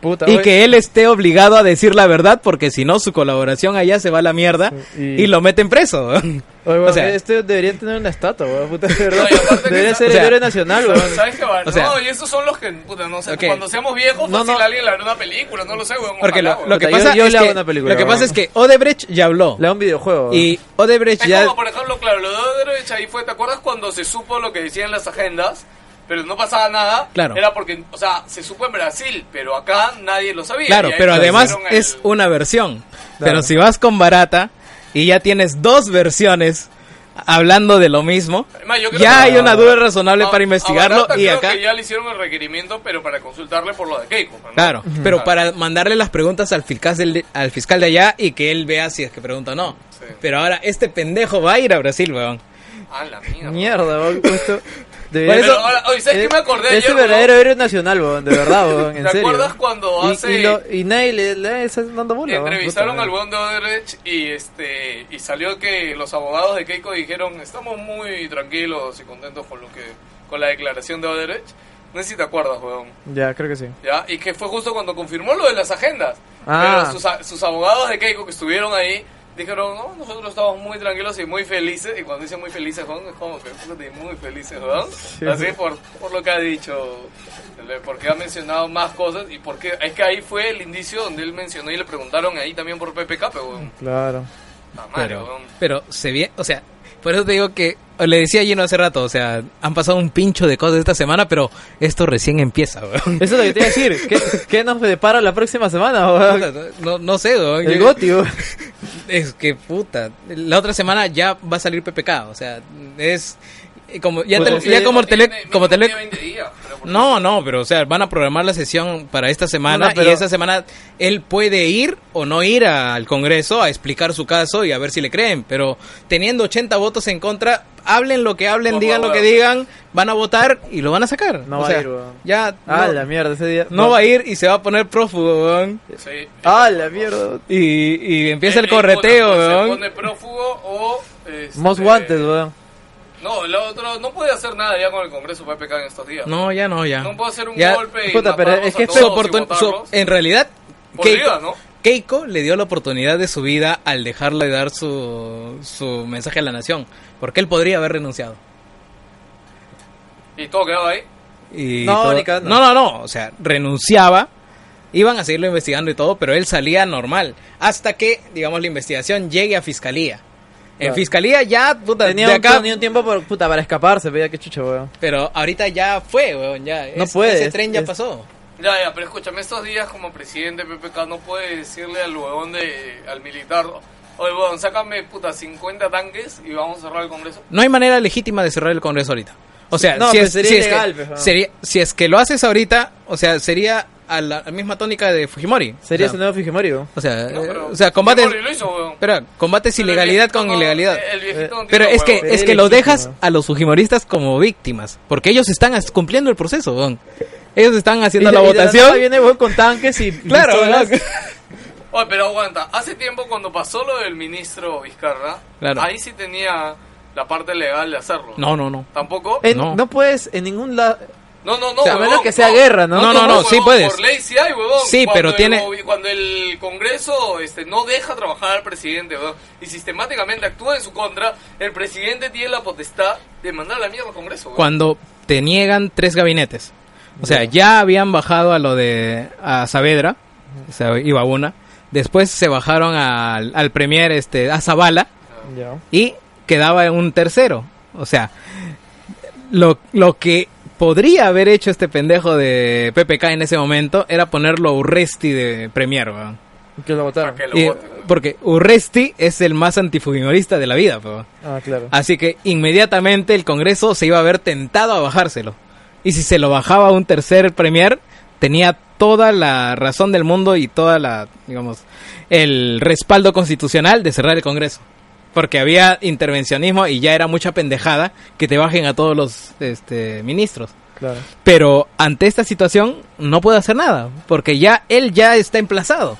Puta, y oye, que él esté obligado a decir la verdad porque si no su colaboración allá se va a la mierda y- y, lo meten preso. oye, o weón, sea- este debería tener una estatua, weón, puta, de verdad. No, Debería ser o sea, el héroe nacional, weón. ¿Sabes qué va? O sea- no, y esos son los que, puta, no sé, Ok. cuando seamos viejos, No, fácil no. alguien le hará una película, no lo sé, weón. Porque ojalá, lo, lo que Puta, yo- pasa yo es le hago que una película, lo que pasa es que Odebrecht ya habló Le da un videojuego. y Odebrecht Es ya como, por ejemplo, claro, lo de Odebrecht ahí fue, ¿te acuerdas cuando se supo lo que decían las agendas? Pero no pasaba nada. Claro. Era porque, o sea, se supo en Brasil, pero acá nadie lo sabía. claro, pero además el- es una versión. Claro. Pero si vas con Barata y ya tienes dos versiones hablando de lo mismo, Además, yo creo ya que- hay una duda razonable a- para investigarlo y creo acá que ya le hicieron el requerimiento, pero para consultarle por lo de Keiko. ¿no? Claro, pero Claro. para mandarle las preguntas al fiscal, del- al fiscal de allá y que él vea si es que pregunta o no. Sí. Pero ahora este pendejo va a ir a Brasil, weón. Ah, la mierda. Mierda, weón. Esto... Por eso- oye, ¿sabes qué me acordé Es ayer, el verdadero héroe nacional, weón, de verdad, weón, en ¿Te serio. acuerdas cuando Y- hace- Y, lo- y nadie le, le está dando bola, Entrevistaron puta, al weón. de Odebrecht y este y salió que los abogados de Keiko dijeron estamos muy tranquilos y contentos con lo que con la declaración de Odebrecht. No sé si te acuerdas, weón. Ya, creo que sí. ¿Ya? Y que fue justo cuando confirmó lo de las agendas. Ah. Pero sus, sus abogados de Keiko que estuvieron ahí dijeron, no, nosotros estamos muy tranquilos y muy felices. Y cuando dicen muy felices, weón, es como que muy felices, weón. Así por, por lo que ha dicho, porque ha mencionado más cosas y porque es que ahí fue el indicio donde él mencionó y le preguntaron ahí también por PPK, pero. Claro. La madre, Pero, pero se ve, o sea, por eso te digo que le decía a Gino hace rato, o sea, han pasado un pincho de cosas esta semana, pero esto recién empieza, weón. Eso es lo que te iba a decir. ¿Qué, qué nos depara la próxima semana, weón? No, no sé, weón. El Goti, weón. Es que puta, la otra semana ya va a salir PPK, o sea, es como ya, Pues, te- ya como tele, como tele, tiene 20 días, pero por- No, no, pero o sea, van a programar la sesión para esta semana No, no, pero- y esa semana él puede ir o no ir al Congreso a explicar su caso y a ver si le creen, pero teniendo 80 votos en contra, hablen lo que hablen, Por digan lo que digan, van a votar y lo van a sacar. No O va sea, a ir, weón. Ya Ah, no, la mierda, ese día. no va a ir y se va a poner prófugo, weón. Sí. Ah, la mierda. Y, y empieza el correteo, weón. Se pone prófugo o... este, Most Wanted, weón. No, el otro no puede hacer nada ya con el Congreso PPK en estos días. No, ya no, ya. No puede hacer un Ya, golpe y puta, pero matarlos es que y su- votarlos. en realidad, Podría, Keiko, ¿no? Keiko le dio la oportunidad de su vida al dejarle dar su, su mensaje a la nación, porque él podría haber renunciado. Y todo quedaba ahí. Y No, todo- ni cagando. no, no, no, o sea, renunciaba, iban a seguirlo investigando y todo, pero él salía normal, hasta que, digamos, la investigación llegue a fiscalía. En fiscalía ya, puta, Tenía de un, acá, tenía un tiempo por, puta, para escaparse, veía qué chucha, weón. pero ahorita ya fue, weón, ya. No Es- puede, Ese es- tren ya es- pasó. Ya, ya, pero escúchame, estos días como presidente PPK no puede decirle al huevón de, al militar, oye, huevón, sácame, puta, 50 tanques y vamos a cerrar el Congreso. No hay manera legítima de cerrar el Congreso ahorita. O sea, No, si, pues es, sería si es ilegal, que, pues, ¿no? sería- si es que lo haces ahorita, o sea, sería a la, a la misma tónica de Fujimori. Sería o sea, nuevo Fujimori, weón. o sea, No, eh, pero o sea, combates, lo hizo, combates Pero el ilegalidad viejito con no- ilegalidad. El no Pero es que es que lo dejas a los fujimoristas como víctimas, porque ellos están cumpliendo el proceso, weón. Ellos están haciendo Y- la y votación. viene, weón, con tanques y Claro. Oye, pero aguanta, hace tiempo cuando pasó lo del ministro Vizcarra, Claro. ahí sí tenía la parte legal de hacerlo. No, no, no. ¿Tampoco? En- No. no. puedes en ningún lado... No, no, no. O sea, a menos que sea guerra, ¿no? No, no, no, sí huevón, puedes. Por ley sí hay, huevón. Sí, Cuando pero el tiene- Cuando el Congreso este, no deja trabajar al presidente, huevón, y sistemáticamente actúa en su contra, el presidente tiene la potestad de mandar a la mierda al Congreso, huevón. Cuando te niegan tres gabinetes. O sea, ya habían bajado a lo de a Saavedra, o sea, iba una. Después se bajaron al, al premier este, a Zavala Ya. y quedaba un tercero. O sea, lo, lo que podría haber hecho este pendejo de PPK en ese momento era ponerlo a Urresti de premier, weón. Que lo votaron. Para que lo Y- voten. porque Urresti es el más antifujimorista de la vida, weón. Ah, claro. Así que inmediatamente el Congreso se iba a ver tentado a bajárselo. Y si se lo bajaba a un tercer premier, tenía toda la razón del mundo y toda la, digamos, el respaldo constitucional de cerrar el Congreso. Porque había intervencionismo y ya era mucha pendejada que te bajen a todos los este, ministros. Claro. Pero ante esta situación no puede hacer nada, porque ya él ya está emplazado.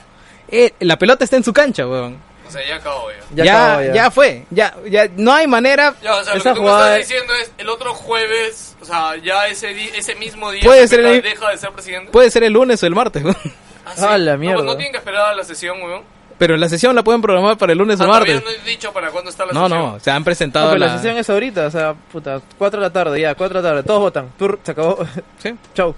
Eh, la pelota está en su cancha, weón. O sea, ya acabó, ya. Ya Ya, acabó, ya. ya. fue, ya, ya no hay manera. Ya, o sea, Esa lo que tú jugada me es- estás diciendo es el otro jueves, o sea, ya ese, di- ese mismo día Puede ser el- deja de ser presidente. Puede ser el lunes o el martes, weón. Ah, Ah, la No, mierda. No, tienen que esperar a la sesión, weón. Pero la sesión la pueden programar para el lunes Ah, o martes. no he dicho para cuándo está la No, sesión. no, se han No, presentado pero la la... sesión es ahorita, o sea, puta, 4 de la tarde, ya, 4 de la tarde, todos votan. Tur, se acabó. Sí, Chau.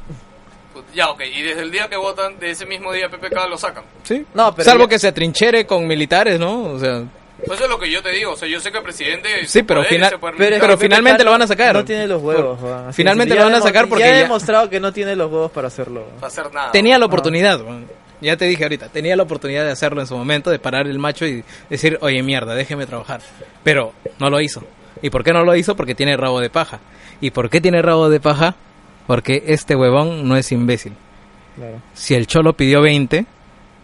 Ya, ok. Y desde el día que votan, de ese mismo día PPK lo sacan. sí. No, pero Salvo ya- que se atrinchera con militares, ¿no? O sea, Pues eso es lo que yo te digo. O sea, yo sé que el presidente... Sí, pero poderes final- pero- pero finalmente lo van a sacar. No tiene los huevos, Juan, Finalmente lo van a Ya sacar porque ya ha ya- demostrado que no tiene los huevos para hacerlo. Para hacer nada. tenía la oportunidad, weón. Ya te dije ahorita, tenía la oportunidad de hacerlo en su momento, de parar el macho y decir, oye, mierda, déjeme trabajar. Pero no lo hizo. ¿Y por qué no lo hizo? Porque tiene rabo de paja. ¿Y por qué tiene rabo de paja? Porque este huevón no es imbécil. Claro. si el Cholo pidió 20,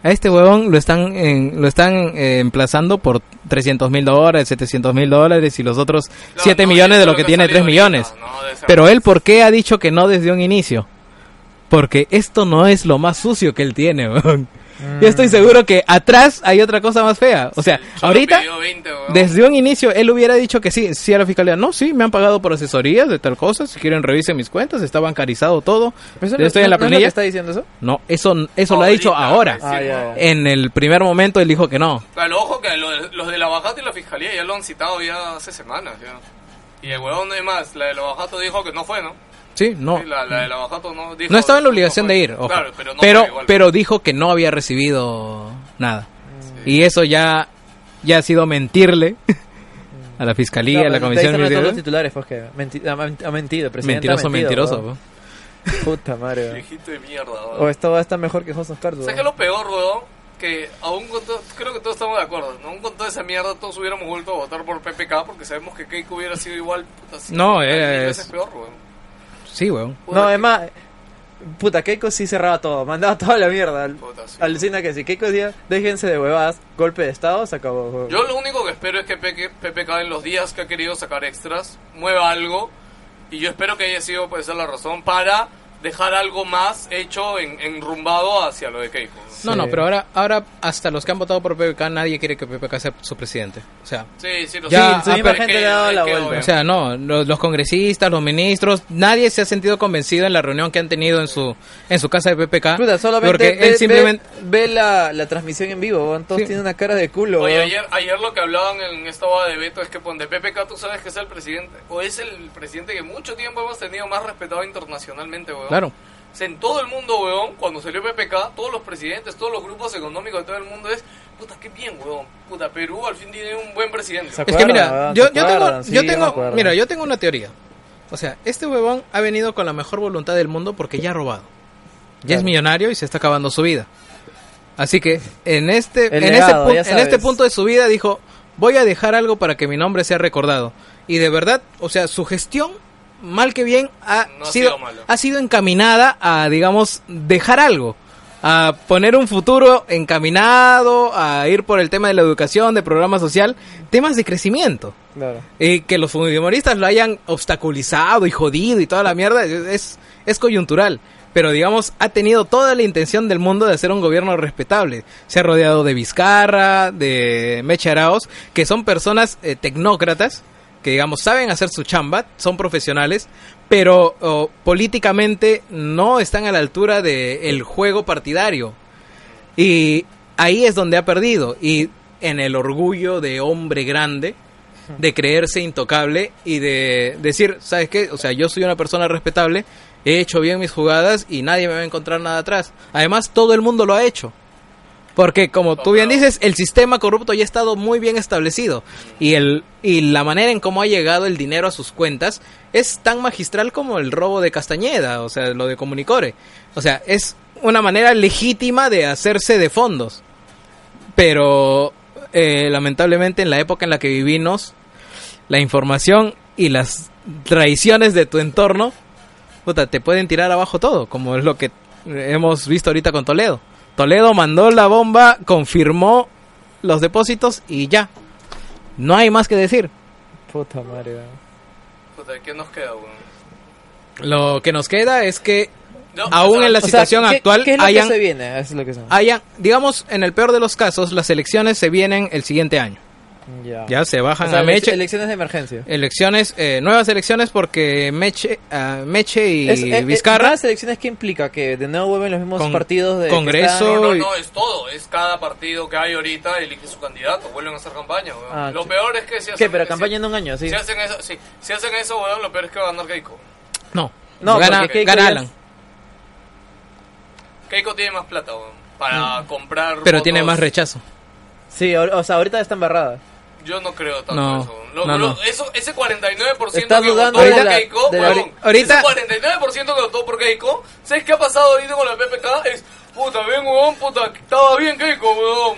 a este huevón lo están en- lo están eh, emplazando por 300 mil dólares, 700 mil dólares y los otros No, 7 no, millones de lo que tiene salido 3 millones. no, Pero él, ¿por qué ha dicho que no desde un inicio? Porque esto no es lo más sucio que él tiene, huevón. Yo estoy seguro que atrás hay otra cosa más fea. O sea, ahorita, pidió 20, weón. desde un inicio, él hubiera dicho que sí, sí a la fiscalía. No, sí, me han pagado por asesorías de tal cosa. Si quieren, revisen mis cuentas. Está bancarizado todo. ¿Pero eso Yo no- estoy en la no- no es lo planilla. que está diciendo eso? No, eso, eso lo ha dicho Ahorita, ahora. Ah. En el primer momento él dijo que no. Claro, ojo que los de la Bajato y la Fiscalía ya lo han citado ya hace semanas, ya. Y el huevón, además, la de la Bajato dijo que no fue, ¿no? Sí, no. Sí, la, la de la Bajato no dijo... No estaba en la obligación de ir, ojo. Claro, pero no pero, fue igual. pero dijo que no había recibido nada. Y eso ya, ya ha sido mentirle a la fiscalía, No, a la comisión te dicen a todos los titulares, pues que menti- ha, men- ha mentido, presidente Mentiroso, ha mentido, mentiroso. Puta madre. weón. Viejito de mierda, O weón. esto va a estar mejor que House of Cards. ¿Sabes qué es lo peor, weón? Que aún con todo... Creo que todos estamos de acuerdo, ¿no? Aún con toda esa mierda todos hubiéramos vuelto a votar por PPK porque sabemos que Keiko hubiera sido igual... Puta, No, es- veces peor, weón. Sí, weón. No, es más, puta, Keiko sí cerraba todo, mandaba toda la mierda. Al- Puta, sí. Alucina que si Keiko decía, déjense de huevadas, golpe de estado, se acabó. weón. Yo lo único que espero es que PK PPK en los días que ha querido sacar extras mueva algo y yo espero que haya sido pues esa la razón para dejar algo más hecho en, enrumbado hacia lo de Keiko. No, Sí. no, pero ahora, ahora hasta los que han votado por PPK nadie quiere que PPK sea su presidente. O sea, Sí, sí, lo Ya, pero es gente que- le ha dado la vuelta. o sea, no, los, los congresistas, los ministros, nadie se ha sentido convencido en la reunión que han tenido en su en su casa de PPK. Puta, solamente porque ve, él simplemente ve, ve la, la transmisión en vivo, todos Sí. tienen una cara de culo. Oye, ayer, ayer lo que hablaban en esta boda de Beto es que ponte PPK, tú sabes que es el presidente, o es el presidente que mucho tiempo hemos tenido más respetado internacionalmente, weón. Claro. O sea, en todo el mundo, weón, cuando salió PPK, todos los presidentes, todos los grupos económicos de todo el mundo es, puta, qué bien, weón. Puta, Perú al fin tiene un buen presidente. Se Es que acuerdan, mira, weón, yo, yo tengo, acuerdan, yo sí, me tengo, mira, yo tengo una teoría. O sea, este huevón ha venido con la mejor voluntad del mundo porque ya ha robado. Ya es Claro. millonario y se está acabando su vida. Así que en este, en, legado, este, en este punto de su vida dijo, voy a dejar algo para que mi nombre sea recordado. Y de verdad, o sea, su gestión mal que bien, ha, No ha sido, ha sido encaminada a, digamos, dejar algo. A poner un futuro encaminado, a ir por el tema de la educación, de programa social, temas de crecimiento. Claro. Y que los humoristas lo hayan obstaculizado y jodido y toda la mierda es, es coyuntural. Pero digamos, ha tenido toda la intención del mundo de hacer un gobierno respetable. Se ha rodeado de Vizcarra, de Meche Arauz, que son personas eh, tecnócratas, que digamos saben hacer su chamba, son profesionales, pero políticamente no están a la altura del juego partidario. Y ahí es donde ha perdido. Y en el orgullo de hombre grande, de creerse intocable y de decir, ¿sabes qué? O sea, yo soy una persona respetable, he hecho bien mis jugadas y nadie me va a encontrar nada atrás. Además, todo el mundo lo ha hecho. Porque, como tú bien dices, el sistema corrupto ya ha estado muy bien establecido. Y, el, y la manera en cómo ha llegado el dinero a sus cuentas es tan magistral como el robo de Castañeda, o sea, lo de Comunicore. O sea, es una manera legítima de hacerse de fondos. Pero, eh, lamentablemente, en la época en la que vivimos, la información y las traiciones de tu entorno, puta, te pueden tirar abajo todo, como es lo que hemos visto ahorita con Toledo. Toledo mandó la bomba, confirmó los depósitos y ya. No hay más que decir. Puta madre. Puta, ¿qué nos queda, weón? Lo que nos queda es que No, aún o sea, en la O sea, situación ¿qué- actual ¿Qué es lo hayan, que se viene? Eso es lo que se... hayan, digamos, en el peor de los casos, las elecciones se vienen el siguiente año. Ya. Ya se O bajan sea, a Meche. elecciones de elecciones Elecciones, eh, nuevas elecciones porque Meche, ah, Meche y Es- eh, eh, Vizcarra. ¿Nuevas elecciones qué implica? ¿Que de nuevo vuelven los mismos Con- partidos de... Congreso. están- No, no, no, es todo. Es cada partido que hay ahorita elige su candidato. Vuelven a hacer campaña. Ah, lo peor es que si hacen... ¿Qué? Pero si- campaña en un año, sí. Si hacen eso, sí, si hacen eso, weón, lo peor es que va a ganar Keiko. No, No, gana, porque Keiko gana Alan. es- Keiko tiene más plata, weón, para comprar. Pero votos. tiene más rechazo. Sí, ahor- o sea, ahorita está embarrada. Yo no creo tanto No, eso. Lo- no, lo- no. Eso, ese 49% Estás que dudando votó por la- Keiko, de la- weón, ahorita- ese 49% que votó por Keiko, ¿sabes qué ha pasado ahorita con la PPK? Es, puta, bien, weón, puta, estaba bien Keiko, weón.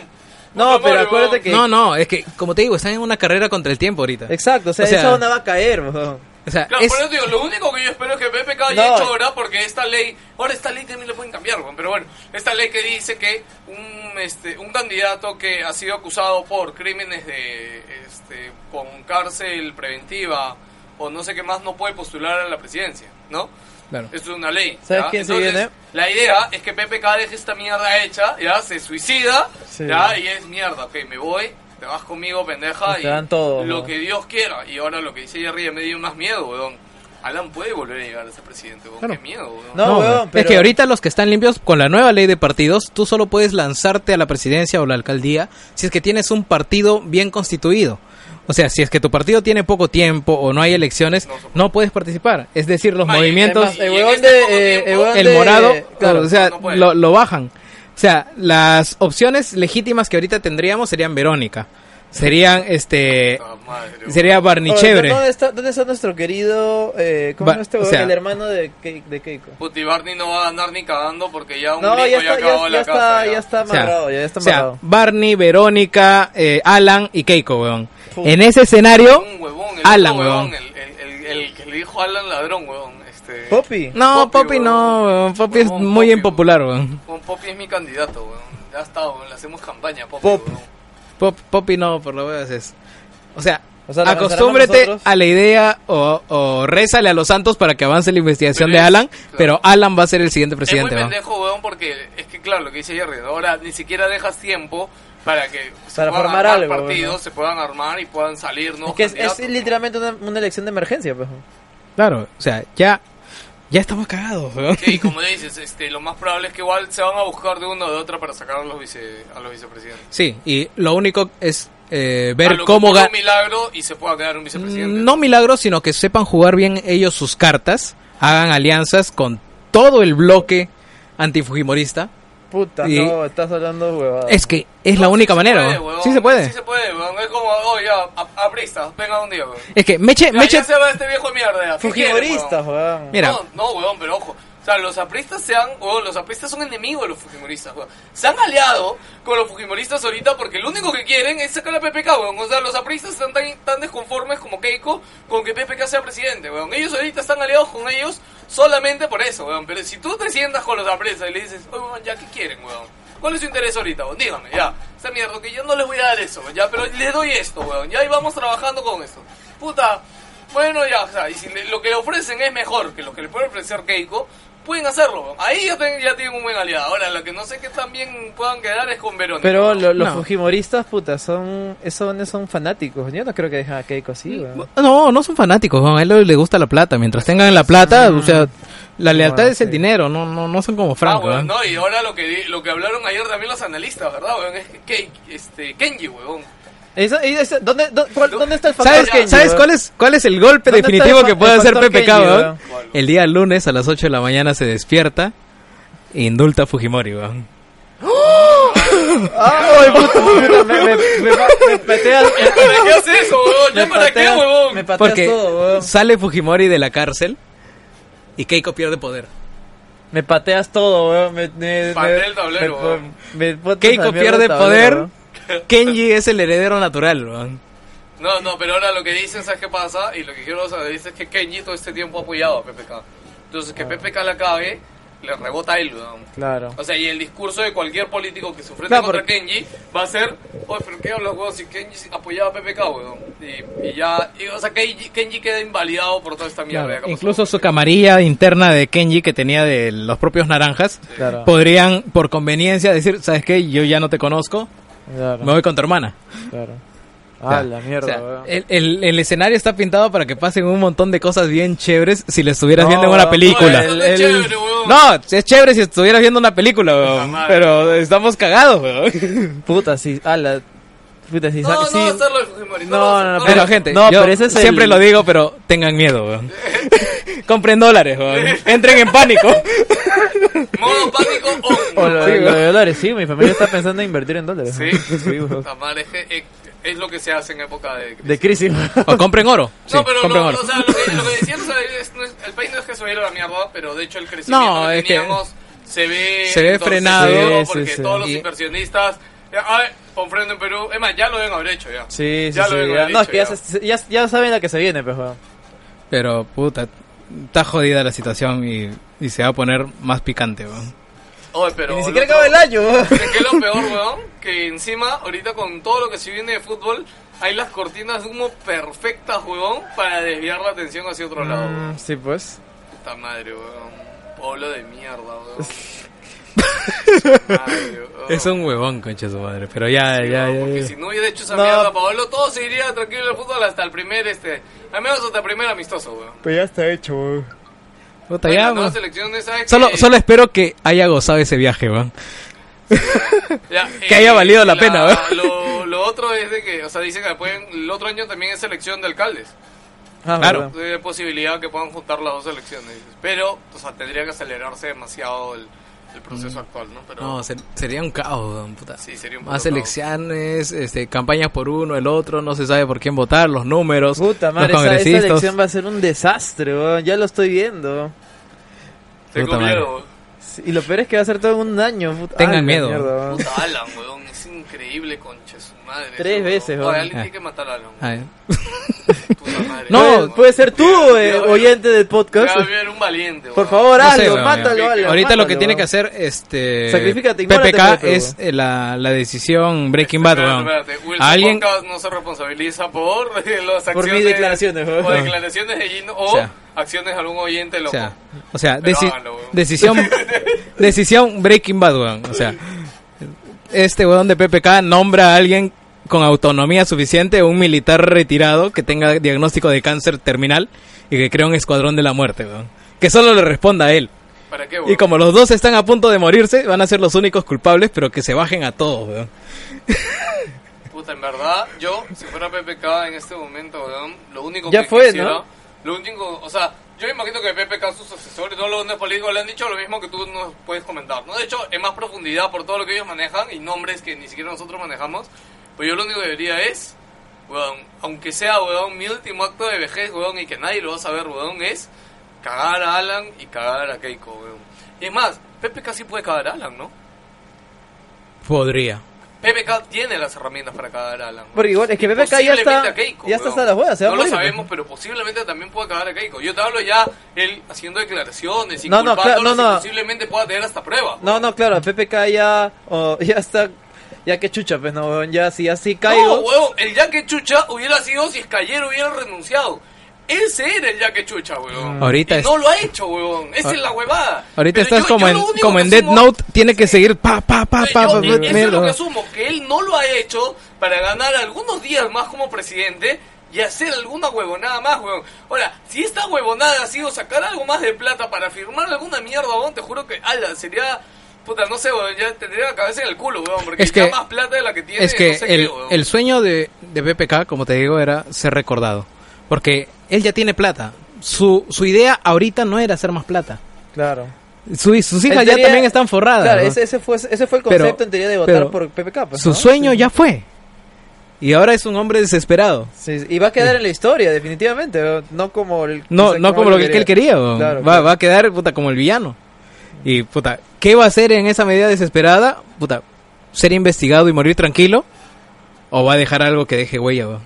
No, pero acuérdate que... No, no, es que, como te digo, están en una carrera contra el tiempo ahorita. Exacto, o sea, O sea- esa onda va a caer, weón. O sea, Claro, es- por eso digo, lo único que yo espero es que PPK haya No. hecho ahora, porque esta ley, ahora esta ley también le pueden cambiar, pero bueno, esta ley que dice que un, este, un candidato que ha sido acusado por crímenes de, este, con cárcel preventiva o no sé qué más, no puede postular a la presidencia, ¿no? claro. Esto es una ley. ¿Sabes quién se Entonces, viene? La idea es que PPK deje esta mierda hecha, ya, se suicida, Sí. ya, y es mierda, ok, me voy, te vas conmigo, pendeja, Y y, te dan todo, lo ¿no? que Dios quiera. Y ahora lo que dice Jerry me dio más miedo, weón. Alan puede volver a llegar a ser presidente, weón. Claro. Qué miedo, weón. No, No, weón, es pero- que ahorita los que están limpios con la nueva ley de partidos, tú solo puedes lanzarte a la presidencia o la alcaldía si es que tienes un partido bien constituido. O sea, si es que tu partido tiene poco tiempo o no hay elecciones, No puedes participar. Es decir, los movimientos, Además, el este eh, el el de- morado, claro. o sea, lo, lo bajan. O sea, las opciones legítimas que ahorita tendríamos serían Verónica. Serían, este, madre, sería Barney Chévere. ¿dónde está, ¿Dónde está nuestro querido... Eh, ¿Cómo llama este o huevón? sea- el hermano de, Ke- de Keiko. Puti Barney no va a ganar ni cagando porque ya un No, ya está, acabó ya, la ya casa. está, ya. ya está O sea, amarrado, ya está o sea, amarrado. Barney, Verónica, eh, Alan y Keiko, weón. Puta. En ese escenario, Un huevón, el Alan, huevón, weón. el, el, el, el que le dijo Alan ladrón, weón. Poppy. No, Poppy, Poppy no, weón. Poppy es muy Poppy, impopular, weón. Poppy es mi candidato, weón. Ya está, weón. Le hacemos campaña, Poppy, Pop. Pop- Poppy no, por lo menos es. O sea, O sea, a la idea o, o rézale a los santos para que avance la investigación Pero de es- Alan, claro. pero Alan va a ser el siguiente presidente, es muy pendejo, weón, porque es que, claro, lo que dice Jerry, ¿no? ahora ni siquiera dejas tiempo para que se Para puedan formar algo, partidos, ¿no? se puedan armar y puedan salir nuevos Es que es, es ¿no? literalmente una, una elección de emergencia, pues. Claro, o sea, ya, ya estamos cagados, weón. Sí, como dices, este, lo más probable es que igual se van a buscar de uno o de otra para sacar a los, vice, a los vicepresidentes. Sí, y lo único es eh, A ver lo cómo que ga- un milagro y se pueda quedar un vicepresidente. No milagros, sino que sepan jugar bien ellos sus cartas, hagan alianzas con todo el bloque antifujimorista. Puta, Y- no, estás hablando huevada. Es que es la No, única sí se manera, puede, weón. weón. Sí se puede. Sí se puede, weón. Es como, oh, ya, a- apristas, venga un día, weón. Es que Meche, Ya, Meche, ya se va este viejo mierda. ya. ¿Qué quiere, Fujimoristas, weón? weón. Mira. No, no, weón, pero ojo. O sea, los apristas se han, o los apristas son enemigos de los fujimoristas, weón. Se han aliado con los fujimoristas ahorita porque lo único que quieren es sacar a PPK, weón. O sea, los apristas están tan, tan desconformes como Keiko con que PPK sea presidente, weón. Ellos ahorita están aliados con ellos solamente por eso, weón. Pero si tú te sientas con los apristas y le dices, oye, weón, ya, ¿qué quieren, weón? ¿Cuál es su interés ahorita, weón? Dígame, ya. Esa mierda, que yo no les voy a dar eso, weón, ya, pero les doy esto, weón. Ya, y vamos trabajando con esto. Puta, bueno, ya, o sea, y si le- lo que le ofrecen es mejor que lo que le puede ofrecer Keiko, pueden hacerlo. Ahí ya, ten- ya tienen un buen aliado. Ahora, lo que no sé que también puedan quedar es con Verónica. Pero lo- los No. fujimoristas, puta, son, son, son fanáticos. Yo no creo que dejen a Keiko así, weón. No, no son fanáticos, a él le gusta la plata. Mientras tengan la plata, o sea, la lealtad Bueno, es el dinero, no, no, no son como Ah, Franco. weón, weón. no, y ahora lo que, di- lo que hablaron ayer también los analistas, ¿verdad, weón? Es que este, Kenji, weón. Y ese- ¿dónde, dónde, cuál- dónde está el factor ¿Sabes, Kenji, ¿sabes cuál, es, cuál es el golpe ¿Dónde está definitivo el que puede hacer weón? weón? El día lunes a las 8 de la mañana se despierta e indulta a Fujimori, weón. ¡Ay, puta, Me, me, me, me pateas. ¿Para qué haces eso, weón? ¿Ya para qué, weón? Me pateas Porque todo, weón. sale Fujimori de la cárcel y Keiko pierde poder. Me pateas todo, weón. Me, me, Patea me- el tablero, me- weón. Keiko pierde tablero, poder, weón. Kenji es el heredero natural, weón. No, no, pero ahora lo que dicen, ¿sabes qué pasa? Y lo que quiero saber es que Kenji todo este tiempo ha apoyado a PPK. Entonces, que PPK la cague, le rebota a él, weón. Claro. O sea, y el discurso de cualquier político que se enfrente Claro, contra porque- Kenji va a ser, oye, pero ¿qué hablas, weón? Si Kenji apoyaba a PPK, weón. Y, y ya, y, o sea, Kenji, Kenji queda invalidado por toda esta mierda. Claro, incluso su camarilla interna de Kenji que tenía de los propios naranjas podrían por conveniencia decir, ¿sabes qué? Yo ya no te conozco, Claro. me voy con tu hermana. claro. O Ah, sea, la mierda, o sea, el, el- el escenario está pintado para que pasen un montón de cosas bien chéveres si le estuvieras No, viendo en una película. No es chévere, weón. No, es chévere si estuvieras viendo una película, weón, madre. pero estamos cagados, weón. Puta, sí. Ah, la. Puta, sí. No, no sí. No, lo no, no, Pero lo- gente, No, yo pero ese es el- siempre lo digo, pero tengan miedo, weón. Compren dólares, weón. Entren en pánico. Modo pánico O on. lo, Sí, de dólares, sí. Mi familia está pensando en invertir en dólares. Sí. Sí. Puta madre, es, que, eh, es lo que se hace en época de crisis. De crisis. O compren oro. Sí, no, pero compren lo, oro. o sea, lo, que, lo que decían, o sea, es- no es- el país no es que se vaya a la mierda, pero de hecho el crecimiento No, que es que teníamos se ve... se ve frenado. Sí, porque sí, sí. todos los inversionistas... ya, A ver, comprendo en Perú. Es más, ya lo deben haber hecho ya. Sí, sí, Ya sí. lo deben ya- haber No, es dicho que ya, ya. se- ya, ya saben la que se viene, pues. Pero, puta, está jodida la situación y, y se va a poner más picante, weón. Oye, pero... Y ni siquiera acaba el año, weón. ¿Qué es lo peor, weón? Que encima, ahorita con todo lo que se viene de fútbol, hay las cortinas de humo perfectas, weón, para desviar la atención hacia otro lado. weón. Mm, Sí, pues. Puta madre, weón. Pueblo de mierda, weón. Es un huevón, concha su madre. Pero ya, Sí, ya, weón, ya, Porque ya. si no hubiera hecho esa No. mierda, Pablo, todo se iría tranquilo en el fútbol hasta el primer, este... Al menos hasta el primer amistoso, weón. Pues ya está hecho, weón. Puta, Bueno, ya, la ¿sabes Solo, qué? solo espero que haya gozado ese viaje, weón. Ya, que haya valido la pena, weón. Lo, lo otro es de que, o sea, dicen que pueden, el otro año también es selección de alcaldes. Ah, Claro. verdad. Hay posibilidad que puedan juntar las dos elecciones. dices. Pero, o sea, tendría que acelerarse demasiado el, el proceso actual, ¿no? Pero, No, se- sería un caos, weón, puta. sí, sería un Más elecciones, este, campañas por uno, el otro, no se sabe por quién votar, los números, Puta madre, los esa, esa congresistas. elección va a ser un desastre, weón. Ya lo estoy viendo. caos. Tengo miedo. Sí, Y lo peor es que va a ser todo un año. Puta, Tengan Ay, miedo. mierda, weón. Puta Alan, weón, es increíble, su madre. Tres eso, veces, weón. Oye, alguien Ah. tiene que matar a Alan. Ah, eh. Puta madre. No, Puede, weón. puede ser tú, eh, oyente del podcast. Ya, bien, un valiente, Por favor, No sé, hazlo, weón, mátalo. Alan, Ahorita lo que mátalo, tiene que hacer, este... Sacrifícate, inmólate, PPK es eh, la, la decisión Breaking Bad, weón. A alguien... No se responsabiliza por las acciones... Por mis declaraciones, weón. O declaraciones de Gino o, O sea. acciones de algún oyente O loco. sea, o sea deci- háganlo, decisión, decisión Breaking Bad, weón. O sea, este weón de PPK nombra a alguien con autonomía suficiente, un militar retirado que tenga diagnóstico de cáncer terminal y que crea un escuadrón de la muerte, weón. Que solo le responda a él. ¿Para qué? Y como los dos están a punto de morirse, van a ser los únicos culpables, pero que se bajen a todos, weón. Puta, en verdad, yo, si fuera PPK en este momento, weón, lo único Ya que fue, quisiera... ¿no? Lo único, o sea, yo me imagino que PPK, sus asesores, todos los políticos le han dicho lo mismo que tú nos puedes comentar, ¿no? De hecho, en más profundidad por todo lo que ellos manejan y nombres que ni siquiera nosotros manejamos, pues yo lo único que debería es, weón, aunque sea, weón, mi último acto de vejez, weón, y que nadie lo va a saber, weón, es cagar a Alan y cagar a Keiko, weón. Y es más, PPK sí puede cagar a Alan, ¿no? Podría. PPK tiene las herramientas para cagar a Alan. weón. Porque igual, es que PPK ya está, a Keiko, ya está hasta las huevas, se va No a lo sabemos, pero posiblemente también pueda cagar a Keiko. Yo te hablo ya él haciendo declaraciones, No, no, claro, no, no. posiblemente pueda tener hasta pruebas. No, no, claro, PPK ya, oh, ya está, ya que chucha, pues no, weón, ya si así No, caigo. huevón, el Yaque Chucha hubiera sido si Escayero hubiera renunciado. Ese era el Yaque Chucha, huevón. Ahorita y es- no lo ha hecho, huevón. Esa es la huevada. Ahorita Pero estás yo- como yo en, como que en Dead asumo- Note, tiene que seguir pa, pa, pa, Yo- pa, pa, eso es lo que asumo, que él no lo ha hecho para ganar algunos días más como presidente y hacer alguna huevonada más, huevón. Ahora, si esta huevonada ha sido sacar algo más de plata para firmar alguna mierda, huevón, te juro que, ala, sería... Puta, no sé, huevón, ya tendría la cabeza en el culo, huevón, porque Es que- más plata de la que tiene, Es que no sé qué, el, huevón. el sueño de, de PPK, como te digo, era ser recordado. Porque él ya tiene plata. Su, su idea ahorita no era hacer más plata. Claro. Su- sus hijas ya también están forradas. Claro, ¿no? ese, ese fue, ese fue el Pero- concepto en teoría de votar pero por PPK. pues, Su ¿no? sueño Sí. ya fue. Y ahora es un hombre desesperado. Sí, y va a quedar en la historia, definitivamente. ¿no? Como el, No, no como lo que, él quería. weón. Claro, va, claro. va a quedar puta, como el villano. Y puta, ¿qué va a hacer en esa medida desesperada? Puta, ¿ser investigado y morir tranquilo? ¿O va a dejar algo que deje huella? weón?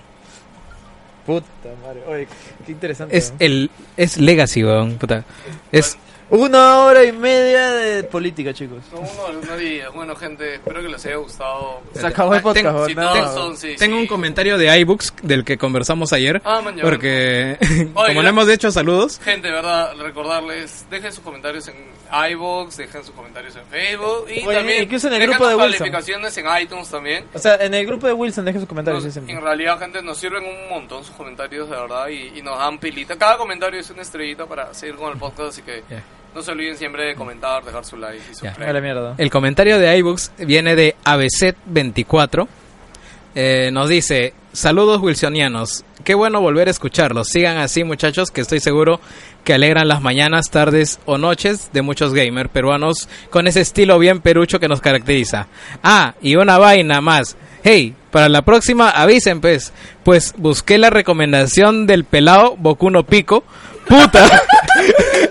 Puta madre. Oye, qué interesante. Es ¿no? el es legacy, weón. Puta. Es Una hora y media de política, chicos. No, uno, uno diría, bueno gente, espero que les haya gustado. Se acabó el Ah, podcast. tengo- ¿no? Si No. todos son, sí, Tengo sí. un comentario de iBooks del que conversamos ayer. Ah, man, porque como Oiga. le hemos hecho saludos. Gente, verdad, recordarles, dejen sus comentarios en iVoox, dejen sus comentarios en Facebook y Oye, también incluso en el grupo de las Wilson. calificaciones en iTunes también. O sea, en el grupo de Wilson dejen sus comentarios. Nos- en realidad, gente, nos sirven un montón sus comentarios, de verdad, y, y nos dan pilita. Cada comentario es una estrellita para seguir con el podcast, así que Ya. No se olviden siempre de comentar, dejar su like y su Ya. La mierda. El comentario de iBooks viene de ABC24. Eh, nos dice, saludos wilsonianos, qué bueno volver a escucharlos. Sigan así muchachos, que estoy seguro que alegran las mañanas, tardes o noches de muchos gamers peruanos con ese estilo bien perucho que nos caracteriza. Ah, y una vaina más. Hey, para la próxima avisen pues, pues busqué la recomendación del pelado Bokuno Pico. Puta.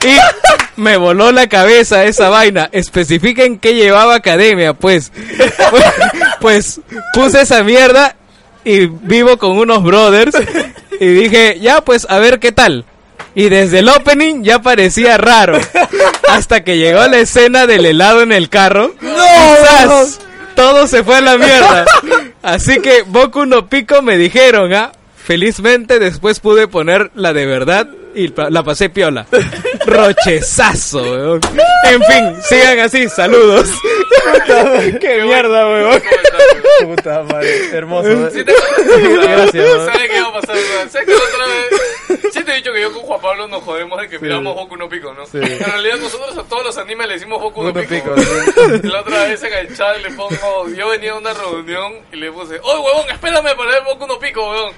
y me voló la cabeza esa vaina. Especifiquen qué llevaba academia, pues. pues. Pues puse esa mierda y vivo con unos brothers y dije, ya pues a ver qué tal. Y desde el opening ya parecía raro. Hasta que llegó la escena del helado en el carro. ¡No! Todo se fue a la mierda. Así que Boku no Pico me dijeron, ¿ah? Felizmente después pude poner la de verdad y la pasé piola. Rochezazo, weón. En fin, sigan así, saludos. Qué mierda, weón. Puta madre. Hermoso. Sí, te... Gracias. ¿Sabes qué iba a pasar? weón? ¿Sabes la otra vez? Sí te he dicho que yo con Juan Pablo nos jodemos de que miramos Boku no Pico, ¿no? Sí. En realidad nosotros a todos los animes le decimos Boku no Pico. Pico, weón. La otra vez en el chat le pongo... Yo venía a una reunión y le puse... ¡Oye, huevón, espérame para ver Boku no Pico, huevón!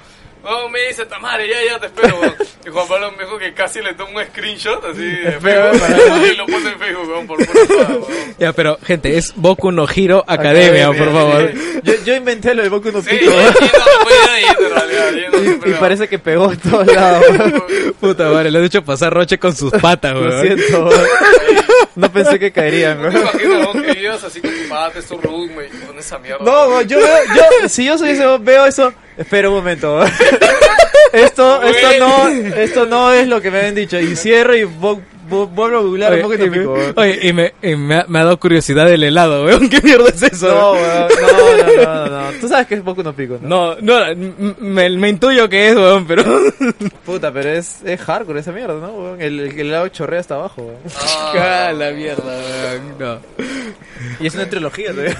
Huevón me dice, Tamare, ya, ya te espero. Y Juan Pablo me dijo que casi le tomo un screenshot así de Facebook para- y lo puse en Facebook, huevón, por huevón. Ya, pero gente, es Boku no Hero Academia, por favor. Yo, yo inventé lo de Boku no Sí, Pico. y parece que pegó en todos lados. Puta madre, le has hecho pasar Roche con sus patas, Lo weón. siento. No pensé que caerían, ¿No te ¿no? imaginas ¿no? que ibas así con tu pata, tu y con esa mierda? No, no, yo veo, yo, si yo soy ese, veo eso, espera un momento. Esto, esto no, esto no es lo que me habían dicho. Y cierro y vo- vo- vuelvo a googlear un Oye, poco y me, pico. weón. oye, y me, y me ha, me ha dado curiosidad el helado, weón. ¿Qué mierda es eso? No, weón? weón, no, no, no, no. Tú sabes que es Boku no Pico, ¿no? No, no, me, me intuyo que es, weón, pero... Puta, pero es, es hardcore esa mierda, ¿no? weón? El, el, el lado chorrea hasta abajo, weón. Ah, la mierda, weón. No. Y es una trilogía, ¿no?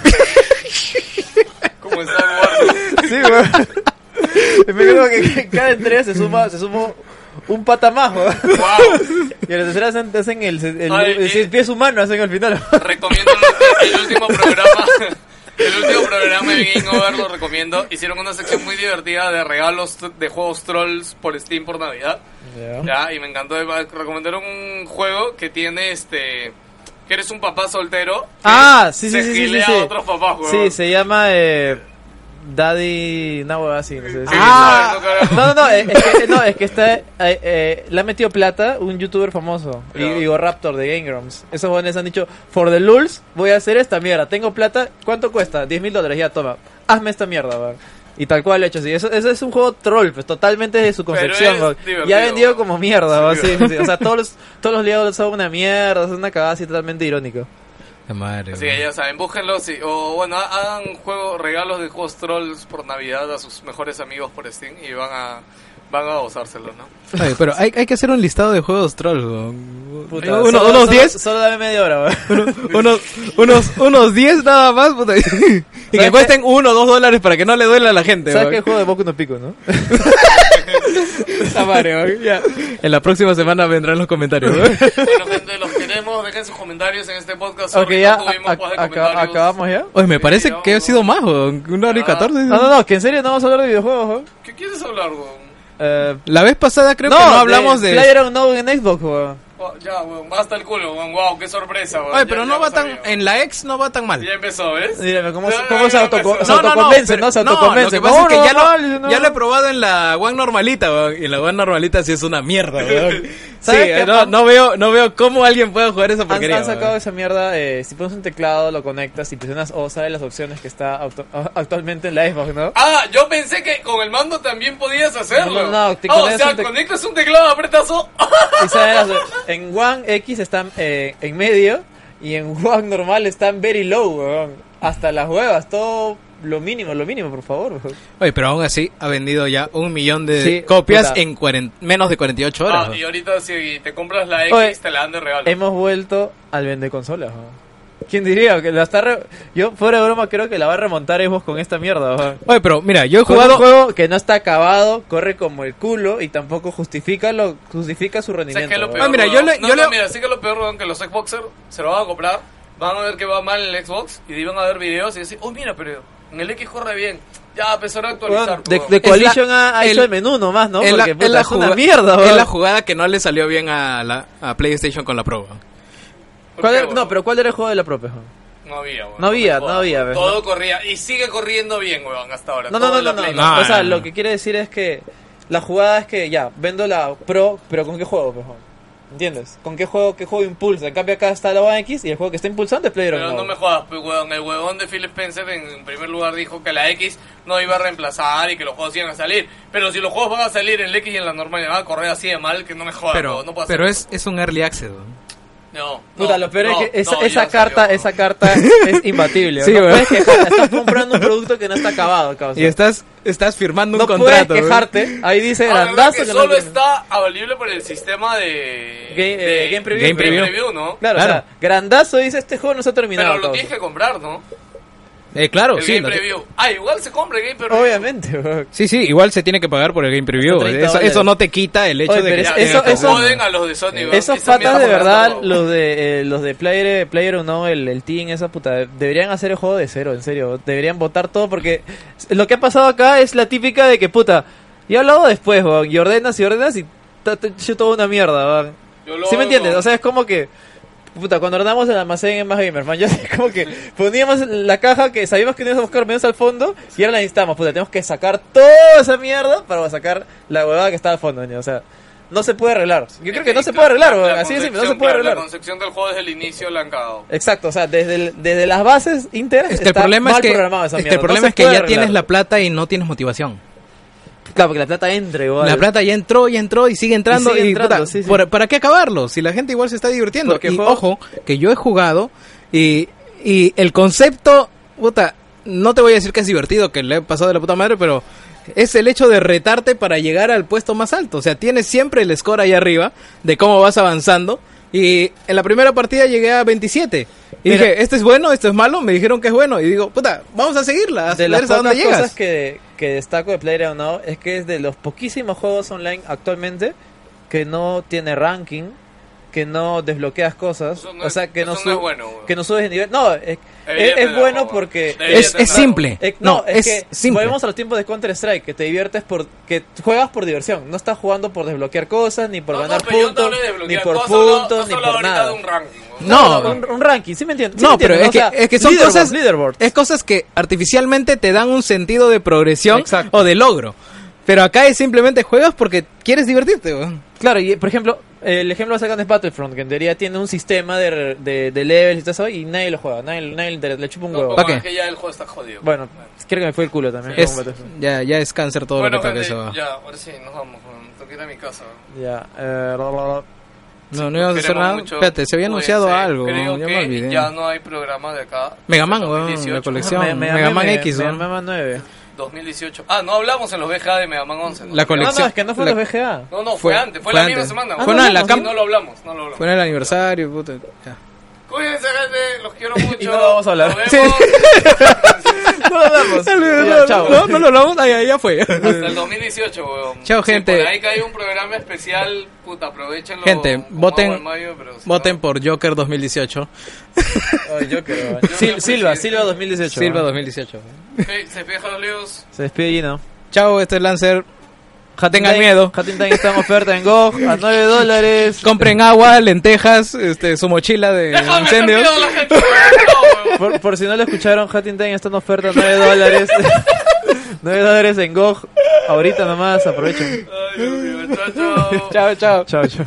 como Star Wars. Sí, weón. Me creo que cada entrega se suma, se suma un pata más, weón. Wow. Y a la tercera hacen, hacen el, el, Ay, el, y- el pie humano, hacen al final. Recomiendo el, el último programa. El último programa de Game Over lo recomiendo. Hicieron una sección muy divertida de regalos de juegos trolls por Steam por Navidad. Ya, y me encantó. Recomendaron un juego que tiene este. Que eres un papá soltero. Ah, sí, sí, se sí, sí, sí, a otros papás, Sí, weón. se llama, eh, Daddy, una hueá así, no sé. Sí, Ah. no. No, es, es que, no, es que está, eh, eh, le ha metido plata un youtuber famoso, y Ya. digo Raptor de Game Grumps. Esos jóvenes han dicho, for the lulz, voy a hacer esta mierda, tengo plata, ¿cuánto cuesta? 10 mil dólares, ya toma, hazme esta mierda, weón. Y tal cual lo he hecho así. Eso, eso es un juego troll, pues totalmente de su Pero concepción, Y ha vendido como mierda. Sí, Sí, sí, sí. O sea, todos los, todos los diálogos son una mierda, es una cagada así totalmente irónico. La madre. Así que ya saben, búsquenlos y, o bueno, ha- hagan juegos, regalos de juegos trolls por Navidad a sus mejores amigos por Steam y van a van a gozárselo, ¿no? Oye, pero hay, hay que hacer un listado de juegos trolls. Puta, Uno- solo- unos solo- 10 Solo dame media hora, uno- unos, unos, unos 10 nada más. puta, y que cuesten 1 o 2 dólares para que no le duele a la gente. ¿Sabes qué juego de Boku no Pico, no? Weón, ya. En la próxima semana vendrán los comentarios. Bueno, gente, los queremos, dejen sus comentarios en este podcast. Ok, ya, no a- acá- acabamos ya. Oye, me Sí, parece que ha sido más. Una hora y Ah. 14. No, no, no, que en serio no vamos a hablar de videojuegos, weón. ¿Qué quieres hablar, weón? Eh, La vez pasada creo que no hablamos de... PlayerUnknown en Xbox, weón. Oh, ya, weón, basta el culo, weón. Wow, qué sorpresa, weón. Oye, pero ya no va tan... En la ex no va tan mal. Ya empezó, ¿ves? Mírame, ¿cómo, No, cómo no, se, no, autoco- no, se No, no, no, autoconvence, ¿no? Se no, autoconvence. lo que pasa es que No, ya, no, lo, no, no. ya lo he probado en la One normalita, weón, y la One normalita sí es una mierda, weón. Sí, ¿Sabes qué? no, no veo, no veo cómo alguien puede jugar esa Han, porquería. han sacado weón. esa mierda, eh, si pones un teclado, lo conectas y presionas O, sale las opciones que está auto- actualmente en la Xbox, ¿no? Ah, yo pensé que con el mando también podías hacerlo. No, no, no, te Ah, o conectas sea, conectas un teclado, apretas O. Y sale las- en One X están eh, en medio y en One normal están very low, weón. Hasta las huevas, todo lo mínimo, lo mínimo, por favor. weón. Oye, pero aún así ha vendido ya un millón de Sí, copias puta. en cuaren- menos de 48 horas. Ah, y ahorita si te compras la X, Oye, te la dan de regalo. Hemos vuelto al vende consolas, weón. ¿Quién diría? que la está re- Yo, fuera de broma, creo que la va a remontar Xbox con esta mierda. Oye, pero mira, yo he jugado... un juego que no está acabado, corre como el culo y tampoco justifica lo justifica su ¿Sabes rendimiento. qué es lo weón. peor? Ah, mira, weón? yo le- no, yo no, le- mira, sí que es lo peor, weón, que los Xboxers se lo van a comprar, van a ver que va mal en el Xbox y van a ver videos y decir, oh, mira, pero en el X corre bien. Ya, empezó a actualizar. Weón, de, weón. de Coalition ha, ha hecho el- el menú nomás, ¿no? es la- Porque es la es una mierda, Es la jugada que no le salió bien a, la, a PlayStation con la Pro. Weón. ¿Por ¿Cuál qué, era- weón? no, pero ¿cuál era el juego de la propia? No había, weón. No había, no había, weón. Todo corría y sigue corriendo bien, weón, hasta ahora. No, no, Todo no, no, O sea, no, lo que quiere decir es que la jugada es que ya, vendo la Pro, pero ¿con qué juego, pues, weón? ¿Entiendes? ¿Con qué juego, qué juego impulsa? En cambio acá está la One X y el juego que está impulsando es Pero PlayerUnknown. no me jodas, pues, weón. El huevón de Phil Spencer en primer lugar dijo que la X no iba a reemplazar y que los juegos iban a salir. Pero si los juegos van a salir en la X y en la normal van a correr así de mal, que no me jodas, Pero, weón, no puedo pero hacer. es, es un early access. weón. No, Puta, no, lo peor no, es que esa, no, esa carta, esa carta es imbatible. Sí, no puedes quejarte, estás comprando un producto que no está acabado, causa. Y estás, estás firmando un no contrato. puedes weón. quejarte. Ahí dice Ah, ¿verdad grandazo que que no solo está avalible por el sistema de... Game- eh, de- Game Preview. Game Game Preview. ¿no? Claro, Claro. o sea, grandazo dice este juego no se ha terminado. Pero lo causa. tienes que comprar, ¿no? Eh, claro, el sí. Game lo- Preview. Ah, igual se compra el Game Preview. Obviamente. Sí, sí, igual se tiene que pagar por el Game Preview. Hasta 30 Eso, no te quita el hecho Oye, de que... Ya, eso- eso- joden a los de Sony, weón. Esos patas de verdad, los de eh, los de Player Player no, el, el team, esa puta, deberían hacer el juego de cero, en serio. Deberían votar todo porque lo que ha pasado acá es la típica de que puta, y hablado después, weón, y ordenas y ordenas y ta- te hecho toda una mierda. Yo lo ¿Sí me hago. entiendes? O sea, es como que Puta, cuando ordenamos el almacén en Más Gamer, man, yo así como que poníamos la caja que sabíamos que no íbamos a buscar menos al fondo y ahora la necesitamos, puta, tenemos que sacar toda esa mierda para sacar la huevada que está al fondo, ¿no? o sea, no se puede arreglar. Yo creo que no se puede arreglar, La- así simple, no se concepción, puede claro, La arreglar. concepción del juego desde el inicio la han cagado. Exacto, o sea, desde, el- desde las bases íntegras Es que el está problema mal es que, programado esa es que mierda, el problema es que ya arreglar. tienes la plata y no tienes motivación. Claro, porque la plata entra igual. La plata ya entró, ya entró y sigue entrando. Y sigue y, entrando, puta, sí, sí. ¿por- ¿Para qué acabarlo? Si la gente igual se está divirtiendo. Porque y juego- ojo, que yo he jugado y, y el concepto, puta, no te voy a decir que es divertido, que le he pasado de la puta madre, pero es el hecho de retarte para llegar al puesto más alto. O sea, tienes siempre el score ahí arriba de cómo vas avanzando. Y en la primera partida llegué a 27. Y Mira. dije, ¿este es bueno? ¿Esto es malo? Me dijeron que es bueno. Y digo, puta, vamos a seguirla. A de las dónde llegas. cosas que, que destaco de Player Now es que es de los poquísimos juegos online actualmente que no tiene ranking, que no desbloqueas cosas, Eso no o es- sea, que no, eso no es sub- bueno, que no subes de nivel. No, es, es, es bueno porque Es, es simple. No, no, es, es, que simple. volvemos a los tiempos de Counter Strike, que te diviertes por, que juegas por diversión, no estás jugando por desbloquear cosas, ni por No, ganar no, no puntos, ni por puntos, ni por nada. de un ranking, weón. No, un, un ranking, ¿sí me entiendes? No, pero es que, es que son cosas, Leaderboard. es cosas que artificialmente te dan un sentido de progresión Exacto. o de logro. Pero acá es simplemente juegas porque quieres divertirte. weón. Claro, y por ejemplo, el ejemplo sacan es Battlefront, que en teoría tiene un sistema de, de, de levels y todo eso, y nadie lo juega, nadie, nadie le, le chupa un No, huevo. como ¿Pa' qué? es que ya el juego está jodido. Bueno, creo que me fue el culo también. Es, con Battlefront. ya, ya es cáncer todo bueno, lo que toque gente, eso. ya, ahora sí, nos vamos. Tengo que ir a mi casa. Ya, eh, la, la, la. No, no íbamos a hacer nada. mucho. Espérate, se había anunciado algo. Creo ya me que olvidé. ya no hay programa de acá. Mega Man, weón, 2018. la colección. Me- me- Mega Man me- X, me- weón. Mega Man 9. 2018. Ah, no hablamos en los BGA de Mega Man 11. ¿no? La No, colección. no, es que no fue la- los BGA. No, no, fue, Fue- antes, fue, fue la misma antes. semana. Fue en la Sí, cam- no lo hablamos, no lo hablamos. Fue en el aniversario, puta. ya. Cuídense, gente, los quiero mucho. Y no lo vamos a hablar. Nos Sí. vemos. No lo hablamos. No, Ya, chao. No, no lo hablamos, ya, ya fue. Hasta el 2018, weón. Chao, Si gente. por ahí que hay un programa especial, puta, aprovechenlo. Gente, voten- mayo, pero si Voten no- por Joker 2018. Ay, yo creo. Yo Sil- Silva. Silva 2018. Silva ¿no? 2018. Ok, se deja los líos. Se despide Gino. Chao, este es Lancer. Hatting Tengan miedo. Time está en oferta en Go a 9 dólares. Compren agua, lentejas, este, su mochila de Déjame incendios. Por, por si no lo escucharon, Hatting Time está en oferta 9 dólares. 9 dólares en Go. Ahorita nomás, aprovechen. Ay, Dios mío, chao, chao. Chao, chao. Chao, chao.